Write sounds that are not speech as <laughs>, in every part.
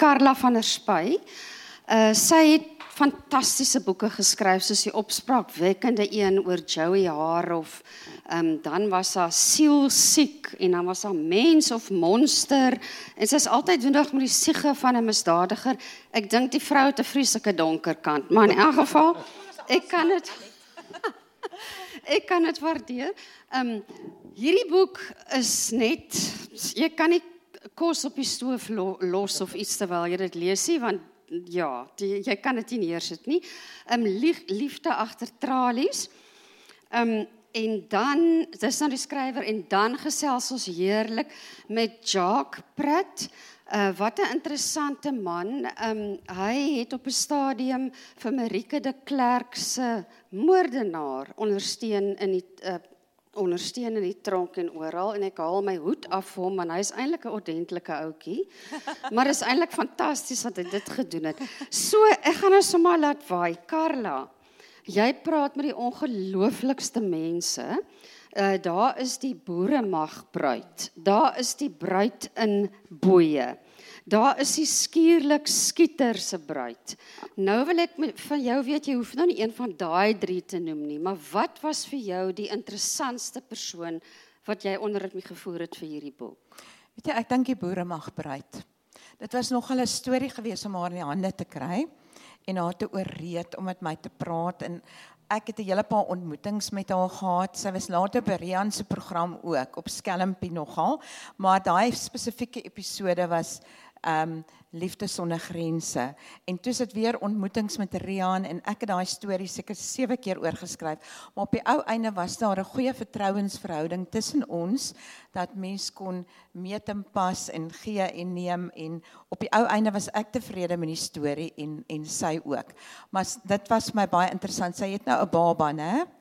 Carla van der Spy. Uh sy het fantastiese boeke geskryf soos die opspraakwekkende een oor Joey Haar of ehm um, dan was haar siel siek en dan was haar mens of monster en sy's altyd doenig met die siege van 'n misdadiger. Ek dink die vrou het 'n vreeslike donker kant, maar in elk geval ek kan dit <laughs> ek kan dit waardeer. Ehm um, hierdie boek is net jy kan nie kos op die stoof lo, los of iets terwyl jy dit lees nie want ja, die, jy kan dit nie neersit nie. Ehm um, lief, liefde agter tralies. Ehm um, en dan dis nou die skrywer en dan gesels ons heerlik met Jacques Prat. Uh wat 'n interessante man. Um, hy het op 'n stadium vir Marike de Klerk se moordenaar ondersteun in die uh, ondersteun in die tronk en oral en ek haal my hoed af vir hom want hy's eintlik 'n ordentlike ouetjie. <laughs> Maar is eintlik fantasties dat hy dit gedoen het. So, ek gaan nou sommer laat waai. Karla, jy praat met die ongelooflikste mense. Uh daar is die boere mag bruid. Daar is die bruid in boeye. Daar is die skierlik skieter se bruid. Nou wil ek van jou weet jy hoef nou nie een van daai drie te noem nie, maar wat was vir jou die interessantste persoon wat jy onder dit gevoer het vir hierdie boek? Weet jy, ek dink die boere mag bruid. Dit was nog 'n storie gewees om haar in die hande te kry en haar te ooreed om met my te praat en ek het 'n hele paar ontmoetings met haar gehad. Sy was later by Rian se program ook op Skelmpie nogal, maar daai spesifieke episode was um, liefde sonder grense. En toe sit weer ontmoetings met Rian en ek het daai storie seker 7 keer oorgeskryf. Maar op die ou einde was daar 'n goeie vertrouensverhouding tussen ons dat mens kon meet en pas en gee en neem en op die ou einde was ek tevrede met die storie en en sy ook. Maar dit was my baie interessant. Sy het nou 'n baba, né?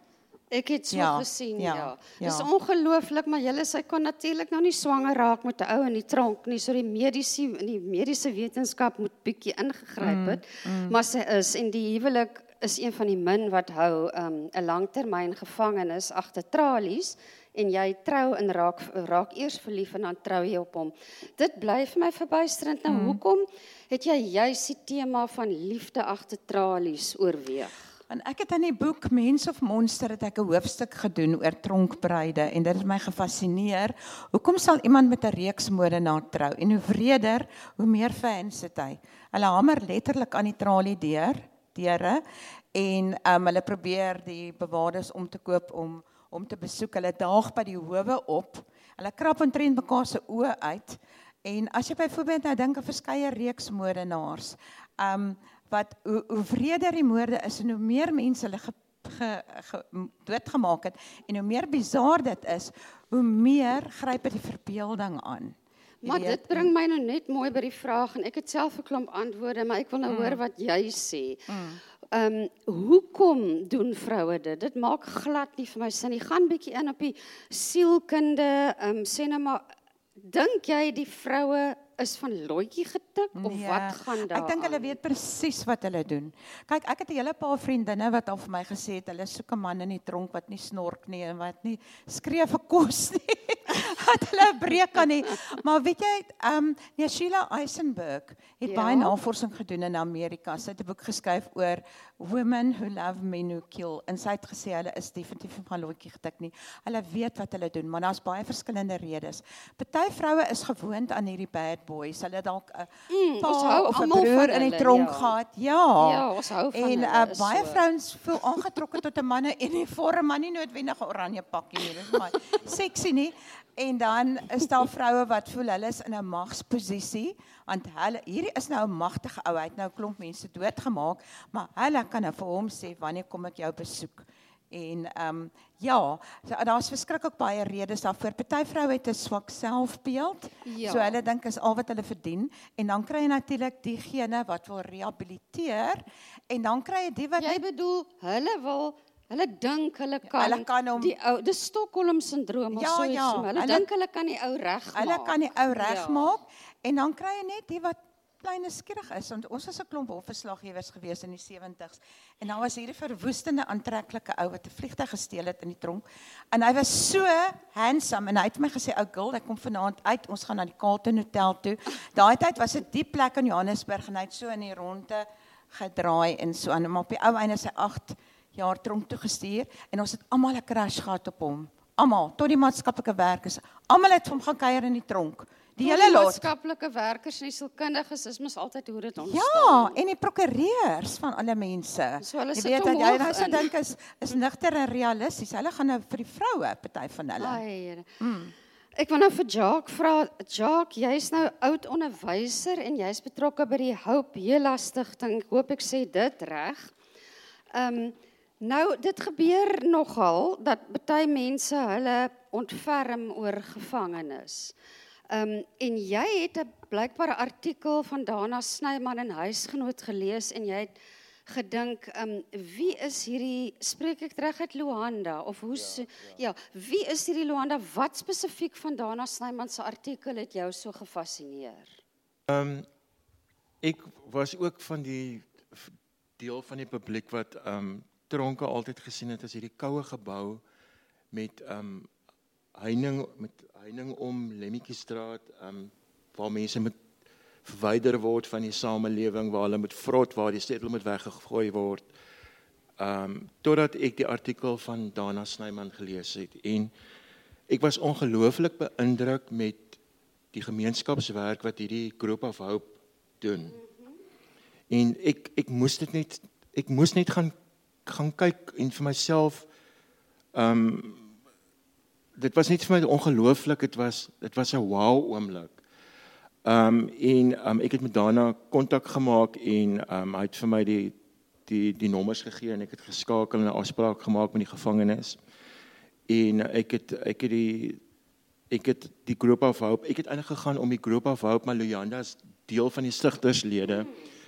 Ek het so ja, gesien, ja. ja. Dis ja. ongelooflik, maar julle sy kon natuurlik nou nie swanger raak met 'n ou in die tronk nie. So die mediese die mediese wetenskap moet bietjie ingegryp het. Mm, mm. Maar sy is en die huwelik is een van die min wat hou um, 'n um, langtermyn gevangenis agter tralies en jy trou en raak raak eers verlief en dan trou jy op hom. Dit bly vir my verbuisterend. Nou mm. hoekom het jy juis die tema van liefde agter tralies oorweeg? En ek het in die boek Mens of Monster het ek 'n hoofstuk gedoen oor tronkbruide en dit het my gefassineer. Hoekom sal iemand met 'n reeks moordenaar trou? En hoe wreder, hoe meer fans het hy. Hulle hamer letterlik aan die tralie deur, deure en um, hulle probeer die bewaarders om te koop om om te besoek. Hulle daag by die howe op. Hulle krap omtrent mekaar se oë uit. En as jy byvoorbeeld nou dink aan verskeie reeks moordenaars, um wat hoe, hoe wreder die moorde is en hoe meer mense hulle ge, ge, ge, doodgemaak het en hoe meer bizar dit is, hoe meer gryp dit die verbeelding aan. Maar dit bring my nou net mooi by die vraag en ek het self 'n klomp antwoorde, maar ek wil nou mm. hoor wat jy sê. Mm. Ehm um, hoekom doen vroue dit? Dit maak glad nie vir my sin nie. Gaan bietjie in op die sielkunde, ehm um, sê nou maar dink jy die vroue is van lotjie getik of nee, wat gaan daar? Ek dink hulle weet presies wat hulle doen. Kyk, ek het 'n hele paar vriendinne wat al vir my gesê het hulle soek 'n man in die tronk wat nie snork nie en wat nie skree vir kos nie. <laughs> wat hulle breek aan nie. Maar weet jy, ehm um, nee Sheila Eisenberg het ja. baie navorsing gedoen in Amerika. Sy het 'n boek geskryf oor women who love men who kill en sy het gesê hulle is definitief nie van lotjie getik nie. Hulle weet wat hulle doen, maar daar's baie verskillende redes. Party vroue is gewoond aan hierdie bad boys. Hulle dalk 'n mm, pa of 'n broer in die tronk ja. gehad. Ja. Ja, ons hou van En uh, baie so. vrouens voel aangetrokke tot 'n man in uniform, maar nie noodwendig 'n oranje pakkie nie. Dis maar <laughs> seksie nie. En dan is daar vroue wat voel hulle is in 'n magsposisie want hulle hierdie is nou 'n magtige ou, hy het nou 'n klomp mense doodgemaak, maar hulle kan nou vir hom sê wanneer kom ek jou besoek? En ehm um, ja, so, daar's verskriklik baie redes daarvoor. Party vroue het 'n swak selfbeeld. Ja. So hulle dink is al wat hulle verdien en dan kry jy natuurlik diegene wat wil rehabiliteer en dan kry jy die wat Jy bedoel hulle wil Hulle dink hulle kan, hulle kan om, die ou dis Stockholm sindroom of ja, so iets. Ja, hulle, hulle dink hulle kan die ou regmaak. Hulle kan die ou regmaak ja. en dan kry jy net die wat bly nuuskierig is want ons was 'n klomp hofverslaggewers gewees in die 70s en daar was hierdie verwoestende aantreklike ou wat 'n vliegtuig gesteel het in die tronk en hy was so handsome en hy het my gesê ou girl ek kom vanaand uit ons gaan na die Carlton Hotel toe <laughs> daai tyd was dit die plek in Johannesburg en hy het so in die ronde gedraai en so aan maar op die ou einde sy 8 jaar tronk toe gestuur en ons het almal 'n crash gehad op hom almal tot die maatskaplike werkers almal het hom gaan kuier in die tronk Die hele lot maatskaplike werkers en die sielkundiges is mos altyd hoe dit ontstaan. Ja, en die prokureurs van alle mense. So hulle Jy weet dat jy nou so in. dink is is nigter en realisties. Hulle gaan nou vir die vroue party van hulle. Ai, Here. Ek wil nou vir Jacques vra, Jacques, jy's nou oud onderwyser en jy's betrokke by die Hope Hela Stichting. Ek hoop ek sê dit reg. Ehm nou dit gebeur nogal dat baie mense hulle ontferm oor gevangenes. Ehm um, en jy het 'n blykbare artikel van Dana Snyman in Huisgenoot gelees en jy het gedink, ehm um, wie is hierdie spreek ek reg uit Luanda of hoe ja, ja. ja, wie is hierdie Luanda? Wat spesifiek van Dana Snyman se artikel het jou so gefassineer? Ehm um, ek was ook van die deel van die publiek wat ehm um, tronke altyd gesien het as hierdie koue gebou met um, heining met heining om Lemmetjiestraat um, waar mense moet verwyder word van die samelewing waar hulle moet vrot waar die stedel moet weggegooi word. Um, totdat ek die artikel van Dana Snyman gelees het en ek was ongelooflik beïndruk met die gemeenskapswerk wat hierdie Group of Hope doen. En ek ek moes dit net ek moes net gaan gaan kyk en vir myself ehm um, dit was net vir my ongelooflik dit was dit was 'n wow oomblik. Ehm um, en um, ek het met Dana kontak gemaak en ehm um, hy het vir my die die die nommers gegee en ek het geskakel en 'n afspraak gemaak met die gevangenes. En ek het ek het die ek het die Group of Hope, ek het eintlik gegaan om die Group of Hope Maluyanda as deel van die stigterslede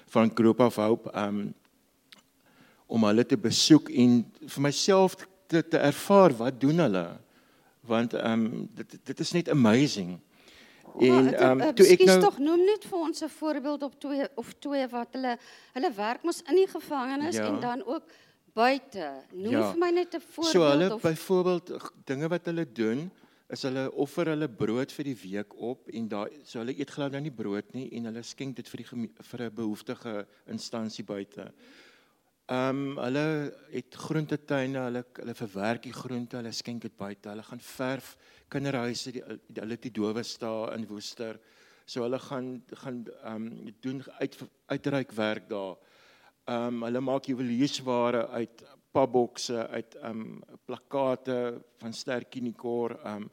van Group of Hope um om hulle te besoek en vir myself te, te ervaar wat doen hulle want um dit dit is net amazing. En um toe ek nou tog noem net vir ons 'n voorbeeld op twee of twee wat hulle hulle werk mos in die gevangenis Ja. en dan ook buite. Noem Ja. vir my net 'n voorbeeld So hulle of byvoorbeeld g- dinge wat hulle doen is hulle offer hulle brood vir die week op en daai so hulle eet glad nou nie brood nie en hulle skenk dit vir die vir 'n behoeftige instansie buite. Ehm um, hulle het groentetuine, hulle hulle verwerk die groente, hulle skenk dit buite. Hulle gaan verf kinderhuise, die, die, hulle het die dowe sta in Woester. So hulle gaan gaan ehm um, doen uit uitreik werk daar. Ehm um, hulle maak juweliersware uit pabokse, uit ehm um, plakkate van Sterkinikor ehm um,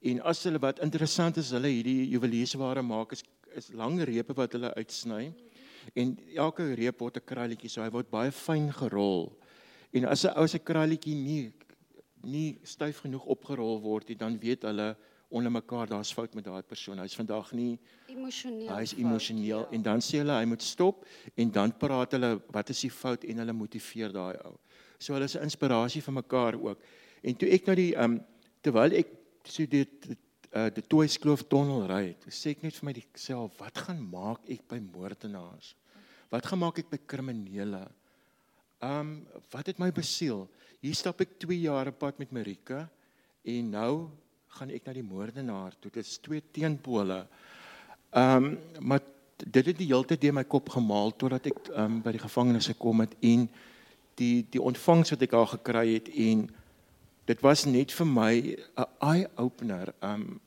en as hulle wat interessant is, hulle hierdie juweliersware maak is is lang repe wat hulle uitsny en elke reep word 'n krulletjie, so hy word baie fyn gerol. En as 'n ou se krulletjie nie nie styf genoeg opgerol word nie, dan weet hulle onder mekaar daar's fout met daai persoon. Hy's vandag nie emosioneel. Hy is fout, emosioneel ja. en dan sê hulle hy moet stop en dan praat hulle wat is die fout en hulle motiveer daai ou. So hulle is 'n inspirasie vir mekaar ook. En toe ek nou die ehm um, terwyl ek so dit uh die Toyskloof tonnel ry, sê ek net vir my self, wat gaan maak ek by moordenaars? Wat gaan maak ek by kriminele? Um, wat het my besiel? Hier stap ek 2 jaar op pad met Marika en nou gaan ek na die moordenaar toe. Dit is twee teenpole. Um, maar dit het die hele tyd in my kop gemaal totdat ek um, by die gevangenis gekom het en die die ontvangs wat ek daar gekry het en dit was net vir my 'n eye opener. Um,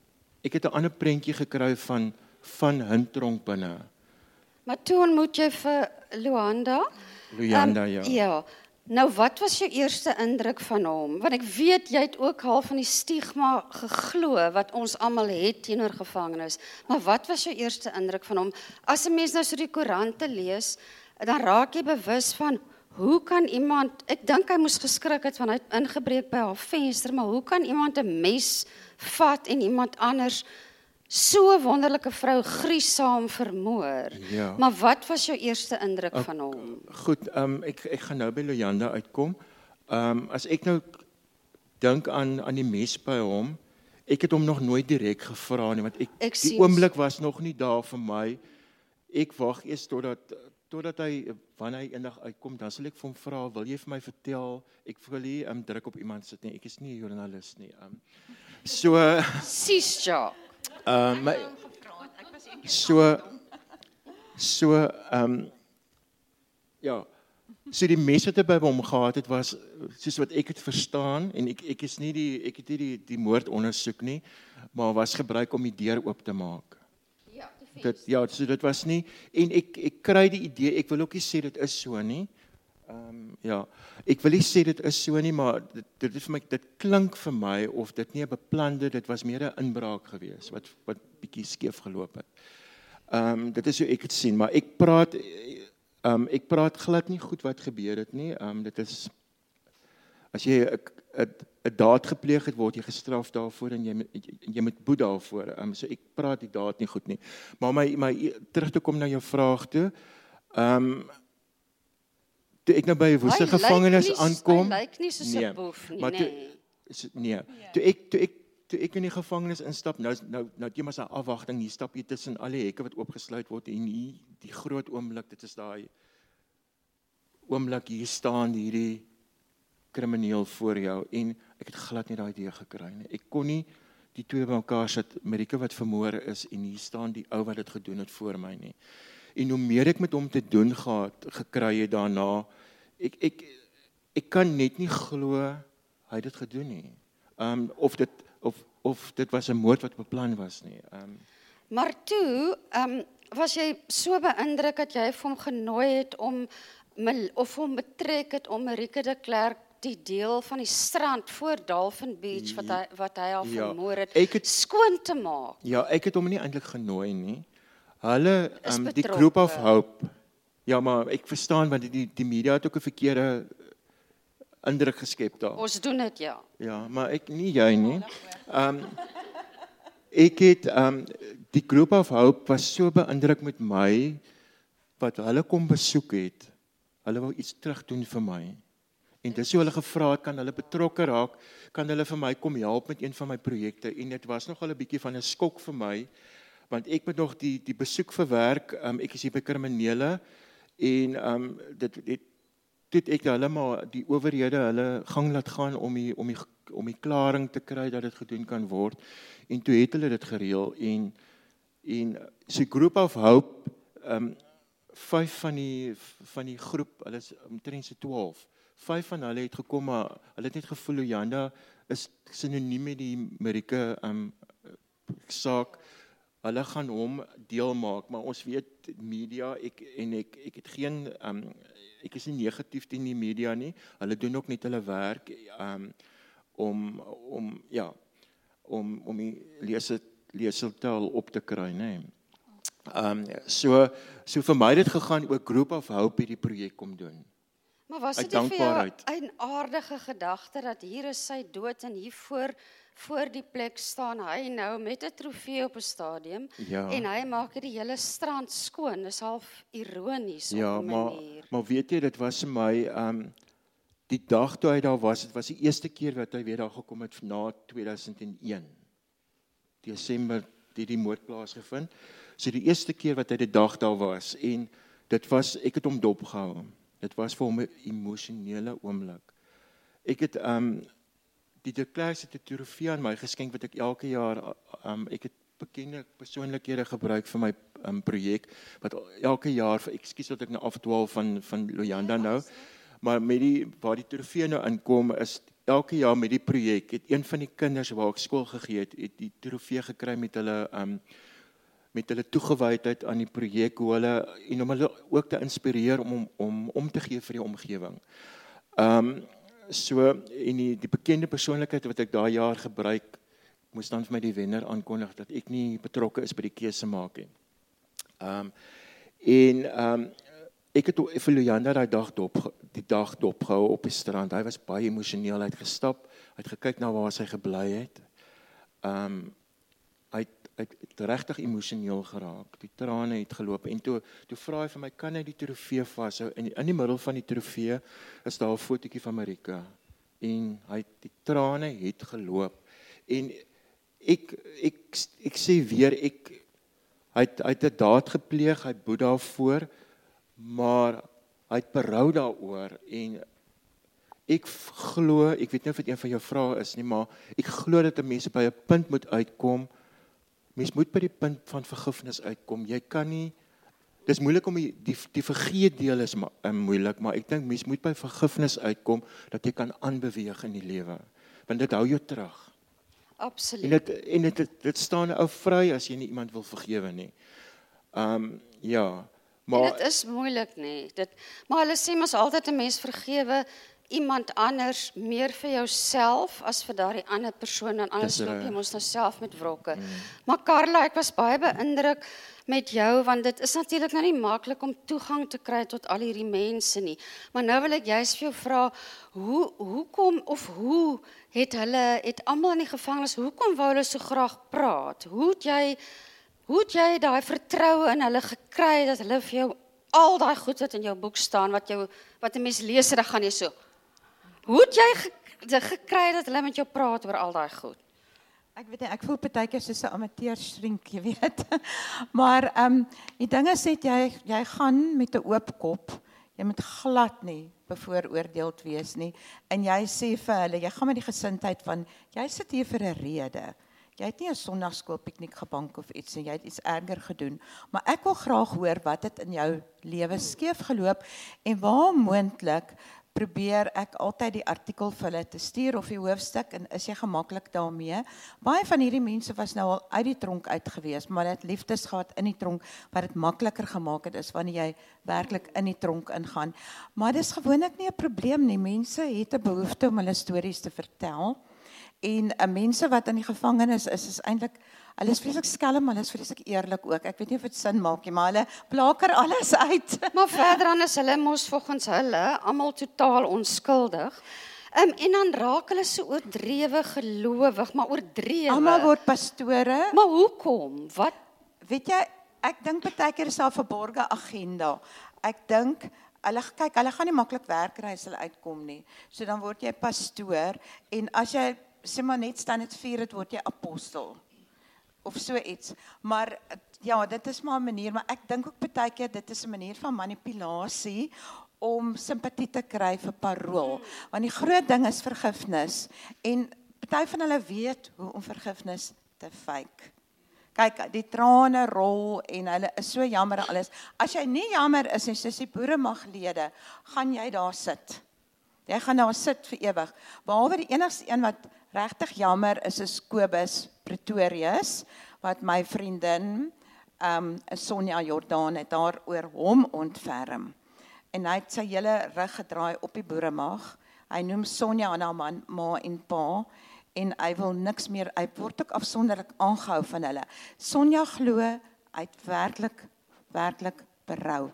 ek het 'n ander prentjie gekry van van Hintronk binne. Maar toe ontmoet jy vir Luanda. Luyanda Ehm, ja. Ja. Nou wat was jou eerste indruk van hom? Want ek weet jy het ook half van die stigma geglo wat ons almal het teenoor gevangenes. Maar wat was jou eerste indruk van hom? As 'n mens nou so die koerante lees, dan raak jy bewus van hoe kan iemand ek dink hy moes geskrik het want hy het ingebreek by haar venster, maar hoe kan iemand 'n mes vat en iemand anders so wonderlike vrou griesaam vermoor? Ja. Maar wat was jou eerste indruk van hom? Goed, ehm um, ek ek gaan nou by Luyanda uitkom. Ehm um, as ek nou dink aan aan die mes by hom, ek het hom nog nooit direk gevra nie want ek, Ek die oomblik was nog nie daar vir my ek wag eers totdat totdat hy wanneer hy eendag uitkom, dan sal ek vir hom vra, "Wil jy vir my vertel? Ek wil nie um, druk op iemand sit nie. Ek is nie 'n joernalis nie." Um so Sis Jacques. um my so so um ja, so die mes wat hy by hom gehad het was soos wat ek dit verstaan en ek ek is nie die ek het nie die die moord ondersoek nie, maar was gebruik om die deur oop te maak. Die Dit ja, so dit was nie en ek ek kry die idee, ek wil ook nie sê dit is so nie. Ehm um, ja, ek wil nie sê dit is so nie, maar dit dit is vir my dit klink vir my of dit nie 'n beplande, dit was meer 'n inbraak geweest wat wat bietjie skeef geloop het. Ehm um, dit is hoe ek dit sien, maar ek praat ehm um, ek praat glad nie goed wat gebeur het nie. Ehm um, dit is as jy 'n 'n daad gepleeg het, word jy gestraf daarvoor en jy jy, jy moet boet daarvoor. Um, so ek praat die daad nie goed nie. Maar my my terug te kom na jou vraag toe. Ehm um, toe ek nou by 'n woeste gevangenis aankom. Hy lyk nie soos 'n Nee, boef nie, maar toe- nee. is nee. Ja. Toe ek toe ek toe ek in die gevangenis instap, nou nou nou jy maar 'n afwagting. Hier stap jy tussen al die hekke wat oopgesluit word en hier die groot oomblik, dit is daai oomblik hier staan hierdie krimineel voor jou en ek het glad nie daai idee gekry nie. Ek kon nie die twee bymekaar sit Amerika wat vermoor is en hier staan die ou wat dit gedoen het voor my nie. En hoe meer ek met hom te doen gehad gekry het daarna, ek ek ek kan net nie glo hy het dit gedoen nie. Um of dit of of dit was 'n moord wat beplan was nie. Um Maar toe, ehm um, was jy so beïndruk dat jy vir hom genooi het om of hom betrek het om Marike de Klerk die deel van die strand voor Dolphin Beach wat hy wat hy al Ja, vermoor het, het- skoon te maak. ja, ek het hom nie eintlik genooi nie. Hulle um die. Group of Hope. Ja, maar ek verstaan want die die media het ook 'n verkeerde indruk geskep daar. Ons doen dit ja. Ja, maar ek nie jy nie. Ehm um, ek het ehm um, die Group of Hope was so beïndruk met my wat hulle kom besoek het. Hulle wou iets terug doen vir my. En dis hoe hulle gevra het kan hulle betrokke raak, kan hulle vir my kom help met een van my projekte en dit was nogal 'n bietjie van 'n skok vir my want ek moet nog die die besoek verwerk. Um, ek is hier by kriminele en um dit dit dit ek hulle maar die owerhede hulle gang laat gaan om die om die om die klaring te kry dat dit gedoen kan word. En toe het hulle dit gereël en en so Group of Hope um vyf van die van die groep, hulle is omtrent se 12. Vyf van hulle het gekom maar hulle het net gevoel Janda is sinoniem met die Amerika um saak. Hulle gaan hom deel maak, maar ons weet media ek en ek ek het geen um ek is nie negatief teen die media nie. Hulle doen ook net hulle werk um om om ja om om die leser lesertaal op te kry, nê. Nee. Ehm um, so so vir my het dit gegaan oor Group of Hope hierdie projek kom doen. Maar was dit vir jou. 'n aardige gedagte dat hier is sy dood en hier voor voor die plek staan hy nou met 'n trofee op 'n stadium Ja. en hy maak dit die hele strand skoon. Dis half ironies Ja, op 'n maar manier. maar weet jy dit was vir my um, die dag toe hy daar was, dit was die eerste keer wat hy weer daar gekom het na 2001. Desember het die moord plaasgevind. So die eerste keer wat hy die dag daar was en dit was ek het hom dopgehou. Dit was vir hom 'n emosionele oomblik. Ek het um, die de Klerk se trofee aan my geskenk wat ek elke jaar um, ek het bekende persoonlikhede gebruik vir my um, projek wat elke jaar vir ekskuus dat ek nou afdwaal van van Loyanda nou maar met die waar die trofee nou inkom is elke jaar met die projek het een van die kinders waar ek skool gegee het het die trofee gekry met hulle um met hulle toegewydheid aan die projek hoe hulle en om hulle ook te inspireer om om om om te gee vir die omgewing. Um so en die die bekende persoonlikheid wat ek daai jaar gebruik moes dan vir my die wenner aankondig dat ek nie betrokke is by die keuse maak nie. Um en um ek het vir Luyanda daai dag dop die dag dopgehou op die strand. Hy was baie emosioneel hy het gestap, hy het gekyk na waar hy gebly het. Um hy het, regtig emosioneel geraak. Die trane het geloop en toe toe vra hy vir my kan hy die trofee vashou en in die middel van die trofee is daar 'n fotootjie van Marika en hy die trane het geloop en ek ek ek sê weer ek Hy het hy het 'n daad gepleeg, hy boet daarvoor, maar hy het berou daaroor en ek glo, ek weet nie of dit een van jou vrae is nie, maar ek glo dat 'n mens by 'n punt moet uitkom. Mens moet by die punt van vergifnis uitkom. Jy kan nie Dis moeilik om die die, die vergeet deel is maar um, moeilik, maar ek dink mens moet by vergifnis uitkom dat jy kan aanbeweeg in die lewe. Want dit hou jou terug. En Absoluut. dit en dit dit, dit staan 'n ou vry as jy nie iemand wil vergewe nie. Um ja, Maar maar dit is moeilik nê. Dit maar hulle sê mos altyd 'n mens vergewe iemand anders meer vir jouself as vir daardie ander persoon en anders Dis loop jy mos nou self met wrokke. Mm. Maar Karla, ek was baie beïndruk met jou want dit is natuurlik nou nie maklik om toegang te kry tot al hierdie mense nie. Maar nou wil ek juist vir jou vra, hoe hoekom of hoe het hulle het almal in die gevangenis, hoekom wou hulle so graag praat? Hoe het jy Hoe het jy daai vertroue in hulle gekry dat hulle vir jou al daai goed wat in jou boek staan wat jou wat 'n mens dan gaan jy so. Hoe het jy gekry dat hulle met jou praat oor al daai goed? Ek weet nie, ek voel partykeer soos 'n amateur shrink, jy weet. <laughs> maar ehm um, die ding is net jy jy gaan met 'n oop kop. Jy moet glad nie bevooroordeeld wees nie. En jy sê vir hulle, jy gaan met die gesindheid van jy sit hier vir 'n rede. Jy het nie 'n sonnaarskool piknik gebank of iets nie, jy het iets erger gedoen. Maar ek wil graag hoor wat het in jou lewe skeef geloop en waar moontlik probeer ek altyd die artikel vir hulle te stuur of die hoofstuk en is jy gemaklik daarmee? Baie van hierdie mense was nou al uit die tronk uit gewees, maar dit liefdes gehad in die tronk wat dit makliker gemaak het is wanneer jy werklik in die tronk ingaan. Maar dis gewoonlik nie 'n probleem nie. Mense het 'n behoefte om hulle stories te vertel. En uh, mense wat in die gevangenis is, is eintlik hulle is vreeslik skelm, hulle is vreeslik eerlik ook. Ek weet nie of dit sin maak nie, maar hulle blaker alles uit. <laughs> Maar verder dan is hulle mos volgens hulle almal totaal onskuldig. Um, en dan raak hulle so oordrewe gelowig, maar oordrewe. Almal word pastore. Maar hoekom? Wat Weet jy, ek dink baie keer is daar 'n verborgde agenda. Ek dink hulle kyk, hulle gaan nie maklik werk kry as hulle uitkom nie. So dan word jy pastoor en as jy sê maar net staan dit vier dit word jy apostel of so iets. Maar ja, dit is maar 'n manier, maar ek dink ook baie keer dit is 'n manier van manipulasie om simpatie te kry vir parool. Want die groot ding is vergifnis en party van hulle weet hoe om vergifnis te fake. Kyk, die trane rol en hulle is so jammer en alles. As jy nie jammer is nie, soos die boere maglede, gaan jy daar sit. Jy gaan daar sit vir ewig. Behalwe die enigste een wat regtig jammer is is Kobus Pretorius wat my vriendin um, Sonja Jordaan het daar oor hom ontferm. En hy het sy hele rug gedraai op die boeremag. Hy noem Sonja aan haar man ma en pa en hy wil niks meer hy word ook afsonderlik aangehou van hulle. Sonja glo hy het werklik werklik berou.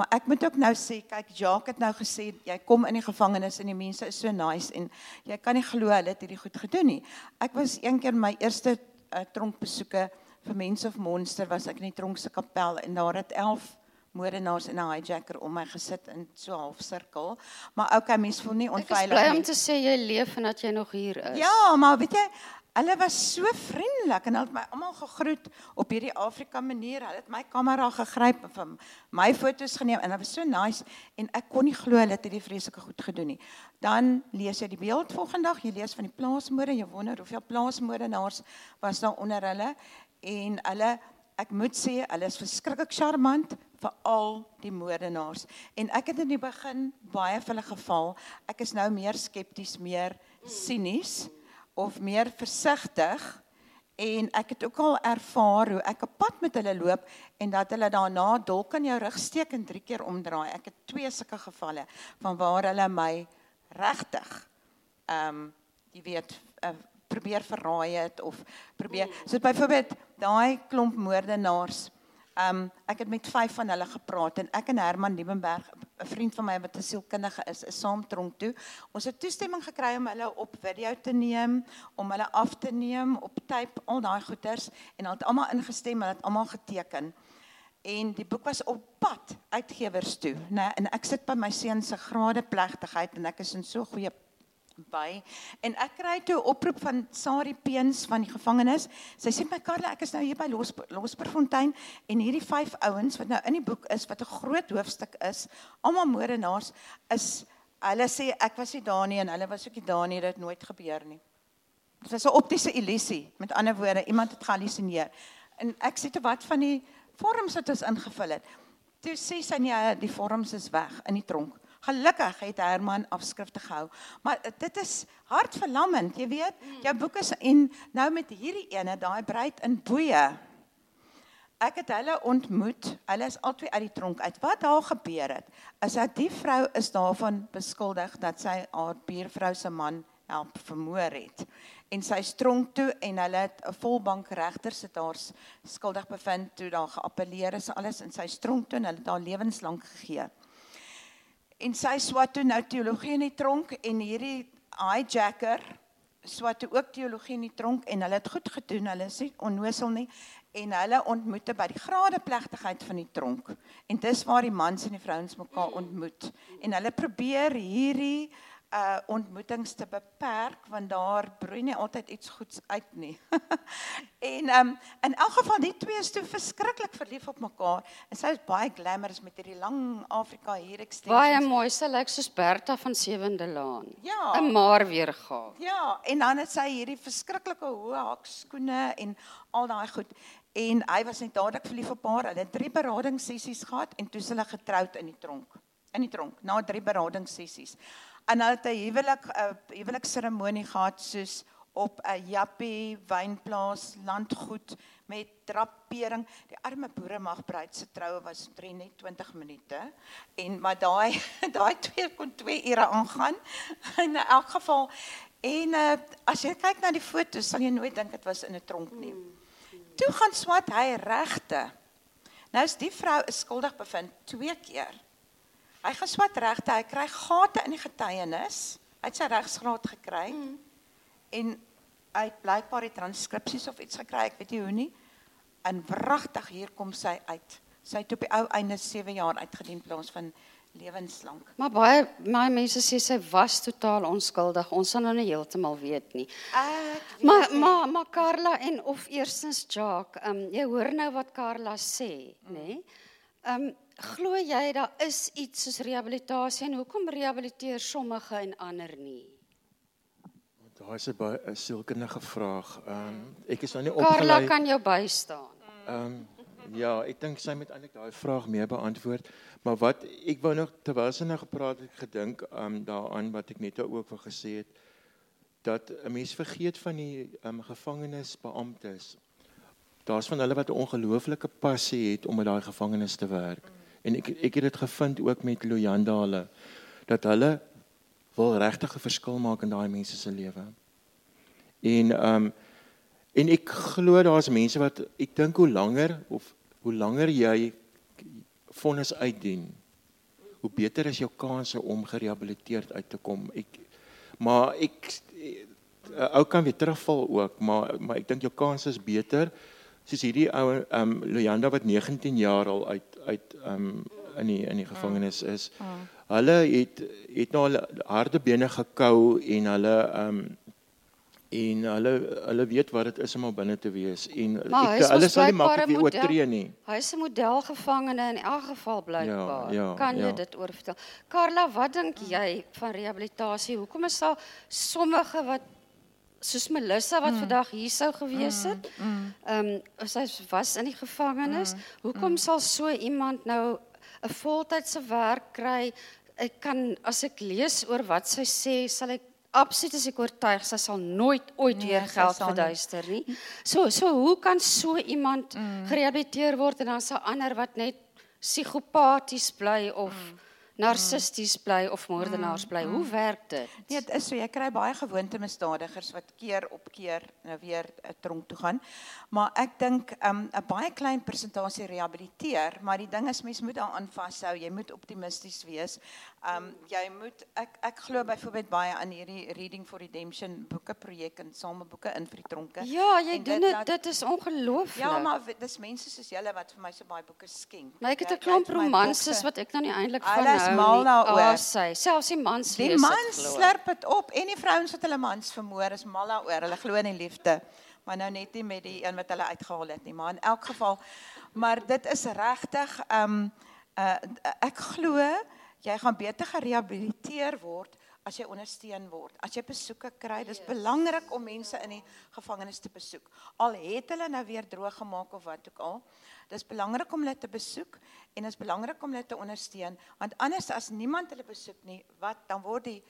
Maar ek moet ook nou sê, kyk Jacques het nou gesê jy kom in die gevangenis en die mense is so nice en jy kan nie glo hulle het hierdie goed gedoen nie. Ek was een keer my eerste uh, tronkbesoeke vir Mense of Monster was ek in die tronk se kapel en daar het 11 moordenaars en 'n hijacker om my gesit in so 'n half sirkel. Maar okay, mense voel nie Ek is onveilig bly nie. om te sê jy leef en dat jy nog hier is. Ja, maar weet jy, hulle was so vriendelik en hulle het my almal gegroet op hierdie Afrika manier. Hulle het my kamera gegryp en van my foto's geneem en dit was so nice en ek kon nie glo hulle het hierdie vreeslike goed gedoen nie. Dan lees jy die beeld volgende dag, jy lees van die plaasmoorde, jy wonder hoeveel plaasmoordenaars was daar onder hulle en hulle ek moet sê hulle is verskriklik charmant vir al die moordenaars. En ek het in die begin baie vir hulle geval. Ek is nou meer skepties, meer sinies of meer versigtig en ek het ook al ervaar hoe ek 'n pad met hulle loop en dat hulle daarna dalk in jou rug steek en drie keer omdraai. Ek het twee sulke gevalle van waar hulle my regtig ehm um, jy weet uh, probeer verraai het of probeer so byvoorbeeld daai klomp moordenaars Ehm um, ek het met vyf van hulle gepraat en ek en Herman Liebenberg, 'n vriend van my wat 'n sielkundige is, is saam tronk toe. Ons het toestemming gekry om hulle op video te neem, om hulle af te neem op tape, al daai goeters en hulle het almal ingestem, hulle het almal geteken. En die boek was op pad uitgewers toe, né? En ek sit by my seun se grade plegtigheid en ek is in so goeie by en ek kry toe 'n oproep van Sari Peens van die gevangenis. Sy sê my Karla, ek is nou hier by Los Losperfontein en hierdie vyf ouens wat nou in die boek is wat 'n groot hoofstuk is, almal moordenaars is hulle sê ek was nie daar nie en hulle was ook nie daar nie, het nooit gebeur nie. Dit was 'n optiese illusie. Met ander woorde, iemand het gehallusineer. En ek sê te wat van die vorms wat ons ingevul het. Toe sê sy nee, die vorms is weg in die tronk. Gelukkig het Herman afskrifte gehou. Maar dit is hartverlammend, jy weet. Jou boek is en nou met hierdie ene, daai bruid in Boeye. Ek het hulle ontmoet. Hulle is albei uit die tronk uit. Wat daar gebeur het, is dat die vrou is daarvan beskuldig dat sy haar buurvrou se man help vermoor het en sy stronk toe en hulle het 'n volbank regter sit haar skuldig bevind toe daar geappeleer is alles in sy stronk toe en hulle het haar lewenslank gegee. En sy swat toe nou teologie in die tronk en hierdie hijacker swat toe ook teologie in die tronk en hulle het goed gedoen, hulle is nie onnosel nie en hulle ontmoete by die gradeplegtigheid van die tronk. En dis waar die mans en die vrouens mekaar ontmoet. En hulle probeer hierdie uh ontmoetings te beperk want daar broei nie altyd iets goeds uit nie. <laughs> en um in elk geval die twee is toe verskriklik verlief op mekaar en sy is baie glamorous met hierdie lang Afrika hier extensions. Baie mooi, sy lyk soos Bertha van Sewende Laan. Ja. 'n Maar weer gaan. Ja, en dan het sy hierdie verskriklike hoë hakskoene en al daai goed. En hy was net dadelik verlief op haar. Hulle het drie beradingssessies gehad en toe is hulle getroud in die tronk. In die tronk na drie beradingssessies en hulle het 'n huwelik 'n huwelikseremonie gehad soos op 'n jappie wynplaas landgoed met drapering. Die arme boere mag bruid se troue was drie net 20 minute en maar daai <laughs> daai twee kon 2 ure aangaan. <laughs> In elk geval en uh, as jy kyk na die foto's sal jy nooit dink dit was in 'n tronk nie. Toe gaan swat hy regte. Nou is die vrou skuldig bevind twee keer. Hy geswat regte, hy kry gate in die getuienis. Hy het sy regsgraad gekry. Mm. En hy het blykbaar die transkripsies of iets gekry, ek weet nie hoe nie. En wragtig hier kom sy uit. Sy het op die ou einde 7 jaar uitgedien plaas van lewenslank. Maar baie my mense sê sy was totaal onskuldig. Ons sal nou nie heeltemal weet nie. Ek weet Maar maar maar Carla en of eerstens Jacques, ehm um, jy hoor nou wat Carla sê, nê? Nee? Ehm um, glo jy daar is iets soos rehabilitasie en hoekom rehabiliteer sommige en ander nie? Daar is 'n baie sielkundige vraag. Ehm um, ek is nou nie Carla opgelei. kan jou bystaan. Ehm um, ja, ek dink sy moet eintlik daai vraag meer beantwoord. Maar wat ek wou nog terwyl sy nou gepraat het, gedink ehm um, daaraan wat ek net ook wou gesê het dat 'n mens vergeet van die ehm um, gevangenisbeamptes. Daar's van hulle wat 'n ongelooflike passie het om in daai gevangenis te werk. Mm en ek ek het dit gevind ook met Luyanda hulle dat hulle wil regtig 'n verskil maak in daai mense se lewe. En ehm um, en ek glo daar's mense wat ek dink hoe langer of hoe langer jy vonnis uitdien, hoe beter is jou kanse om gerehabiliteerd uit te kom. Ek maar ek ou kan weer terugval ook, maar maar ek dink jou kanse is beter soos hierdie ou ehm um, Luyanda wat 19 jaar al uit uit um, in die in die gevangenis is. Mm. Hulle het het nou harde bene gekou en hulle um, en hulle hulle weet wat dit is om op binne te wees en maar ek, hulle sal nie maklik weer model- oortree nie. Hy is 'n modelgevangene in elk geval blykbaar. Ja, ja, kan jy ja. dit oorvertel? Carla, wat dink jy van rehabilitasie? Hoekom is daar sommige wat soos Melissa wat mm. vandag hier sou gewees het? Ehm mm, um, sy was in die gevangenis. Mm. Hoekom mm. sal so iemand nou 'n voltydse werk kry? Ek kan as ek lees oor wat sy sê, sal ek absoluut as ek oortuig sy sal nooit ooit Nee, weer geld verduister nie. So so hoe kan so iemand mm. gerehabiliteer word en dan se ander wat net psigopaties bly of mm. Narcisties bly of moordenaars bly? Hoe werk dit? Nee, dit is so jy kry baie gewoonte misdadigers wat keer op keer nou weer 'n tronk toe gaan. Maar ek dink 'n um, baie klein persentasie rehabiliteer, maar die ding is mens moet daaraan vashou. Jy moet optimisties wees. Um jy moet ek ek glo byvoorbeeld baie aan hierdie Reading for Redemption boeke projek en sameboeke in vir die tronke. Ja, jy En doen dit laat- Dit is ongelooflik. Ja, maar dis mense soos julle wat vir my so baie boeke skenk. Maar ek het 'n klomp romanses wat ek nou nie eintlik van hou nie. mal daaroor. Ah, sy, selfs die mans Die lees dit, mans glo ek. slurp dit op en die vrouens wat hulle mans vermoor is mal daaroor. Hulle glo in die liefde. Maar nou net nie met die een wat hulle uitgehaal het nie, maar in elk geval maar dit is regtig um uh ek glo jy gaan beter gerehabiliteer word as jy ondersteun word. As jy besoeke kry, dis belangrik om mense in die gevangenis te besoek. Al het hulle nou weer droog gemaak of wat ook al. Dis belangrik om hulle te besoek en dit is belangrik om hulle te ondersteun want anders as niemand hulle besoek nie, wat dan word die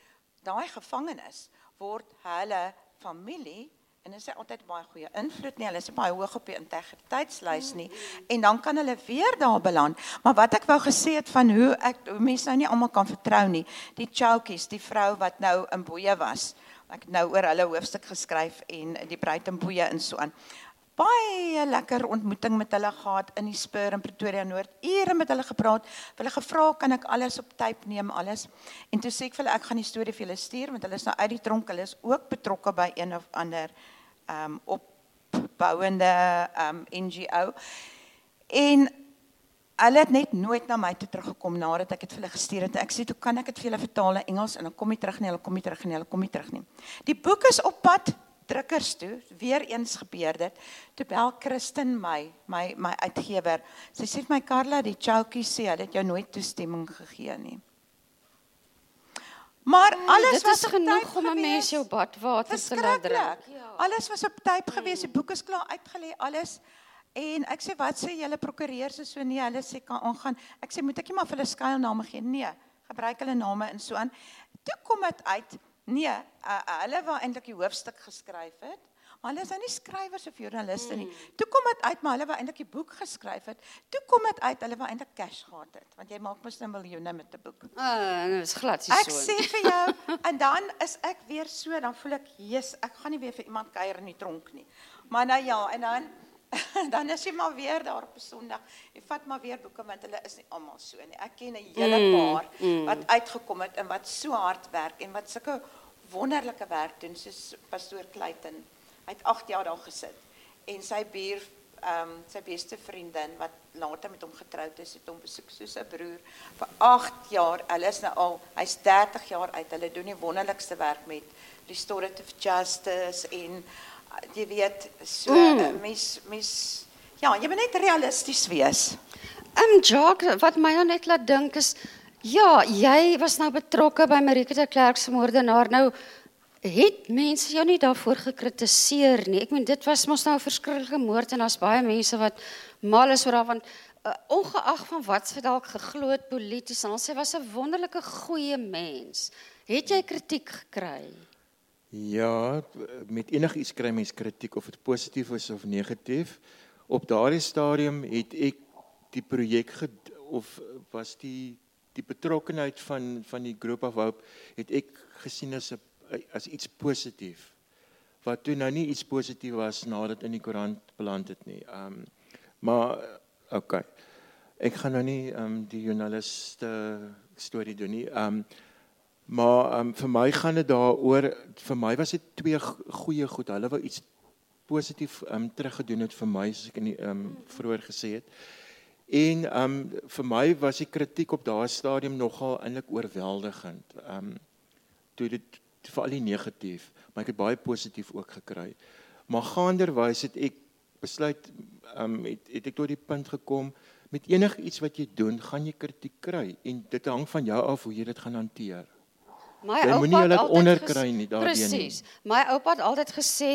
daai gevangenis word hulle familie en dit is altyd baie goeie invloed nie. Hulle is baie hoog op die integriteitslys nie en dan kan hulle weer daar beland. Maar wat ek wou gesê het van hoe ek hoe mense nou nie almal kan vertrou nie. Die Choukies, die vrou wat nou in Boeye was. Ek het nou oor hulle hoofstuk geskryf en die bruid in Boeye en so aan. Baie lekker ontmoeting met hulle gehad in die Spur in Pretoria Noord. Ure met hulle gepraat. Hulle gevra kan ek alles op tape neem alles. En toe sê ek vir hulle ek gaan die storie vir julle stuur want hulle is nou uit die tronk. Hulle is ook betrokke by een of ander ehm um, opbouende ehm um, NGO. En hulle het net nooit na my toe teruggekom nadat ek dit vir hulle gestuur het. Ek sê toe kan ek dit vir julle vertaal in Engels en dan kom jy terug nie, hulle kom nie terug nie, hulle kom nie terug nie. Die boek is op pad drukkers toe. Weer eens gebeur dit. Toe bel Christen my, my my uitgewer. Sy sê vir my Karla, die Choukie sê hulle het jou nooit toestemming gegee nie. Maar alles Dit was genoeg om 'n mens jou badwater te laat drink. Ja. Alles was op tyd gewees. Die boek is klaar uitgelê, alles. En ek sê wat sê julle prokureurs is so nee, hulle sê kan aangaan. Ek sê moet ek nie maar vir hulle skuilname gee? Nee, gebruik hulle name en so aan. Toe kom dit uit, nee, uh, uh, hulle wou eintlik die hoofstuk geskryf het. Maar hulle is nou nie skrywers of joernaliste nie. Toe kom dit uit maar hulle wou eintlik die boek geskryf het. Toe kom dit uit hulle wou eintlik cash gehad het, want jy maak mos nou miljoene met 'n boek. Ah, dit is glad nie Ek so. sê vir jou <laughs> en dan is ek weer so, dan voel ek, "Jesus, ek gaan nie weer vir iemand kuier in die tronk nie." Maar nou ja, en dan <laughs> dan is jy maar weer daar op Sondag. Jy vat maar weer boeke want hulle is nie almal so nie. Ek ken 'n hele Mm, paar wat uitgekom het en wat so hard werk en wat sulke wonderlike werk doen soos pastoor Clayton. Hy het 8 jaar daar gesit en sy buur ehm um, sy beste vriendin wat later met hom getroud is, het hom besoek soos 'n broer vir 8 jaar. Hulle is nou al, hy's 30 jaar uit. Hulle doen die wonderlikste werk met restorative justice en uh, jy weet so mm. mens mens ja, jy moet net realisties wees. Ehm um, Jacques, wat my nou net laat dink is ja, jy was nou betrokke by Marika de Klerk se moordenaar. Nou het mense jou nie daarvoor gekritiseer nie. Ek meen dit was mos nou 'n verskriklike moord en daar's baie mense wat mal is oor daarvan uh, ongeag van wat sy dalk geglo het polities en sy was 'n wonderlike goeie mens. Het jy kritiek gekry? Ja, met enigiets kry mens kritiek of dit positief is of negatief. Op daardie stadium het ek die projek of was die die betrokkenheid van van die Group of Hope het ek gesien as 'n as iets positief. Wat toe nou nie iets positief was nadat in die koerant beland het nie. Um maar okay. Ek gaan nou nie um die joernaliste storie doen nie. Um Maar um, vir my gaan dit daaroor vir my was dit twee goeie goed. Hulle wou iets positief um teruggedoen het vir my soos ek in die um vroeër gesê het. En um vir my was die kritiek op daardie stadium nogal eintlik oorweldigend. Um toe dit veral die negatief, maar ek het baie positief ook gekry. Maar gaanderwys het ek besluit um het, het ek tot die punt gekom met enigiets wat jy doen, gaan jy kritiek kry en dit hang van jou af hoe jy dit gaan hanteer. My Jy oupa moenie het hulle altyd onder ges- kry nie daardeur nie. Presies. My oupa het altyd gesê,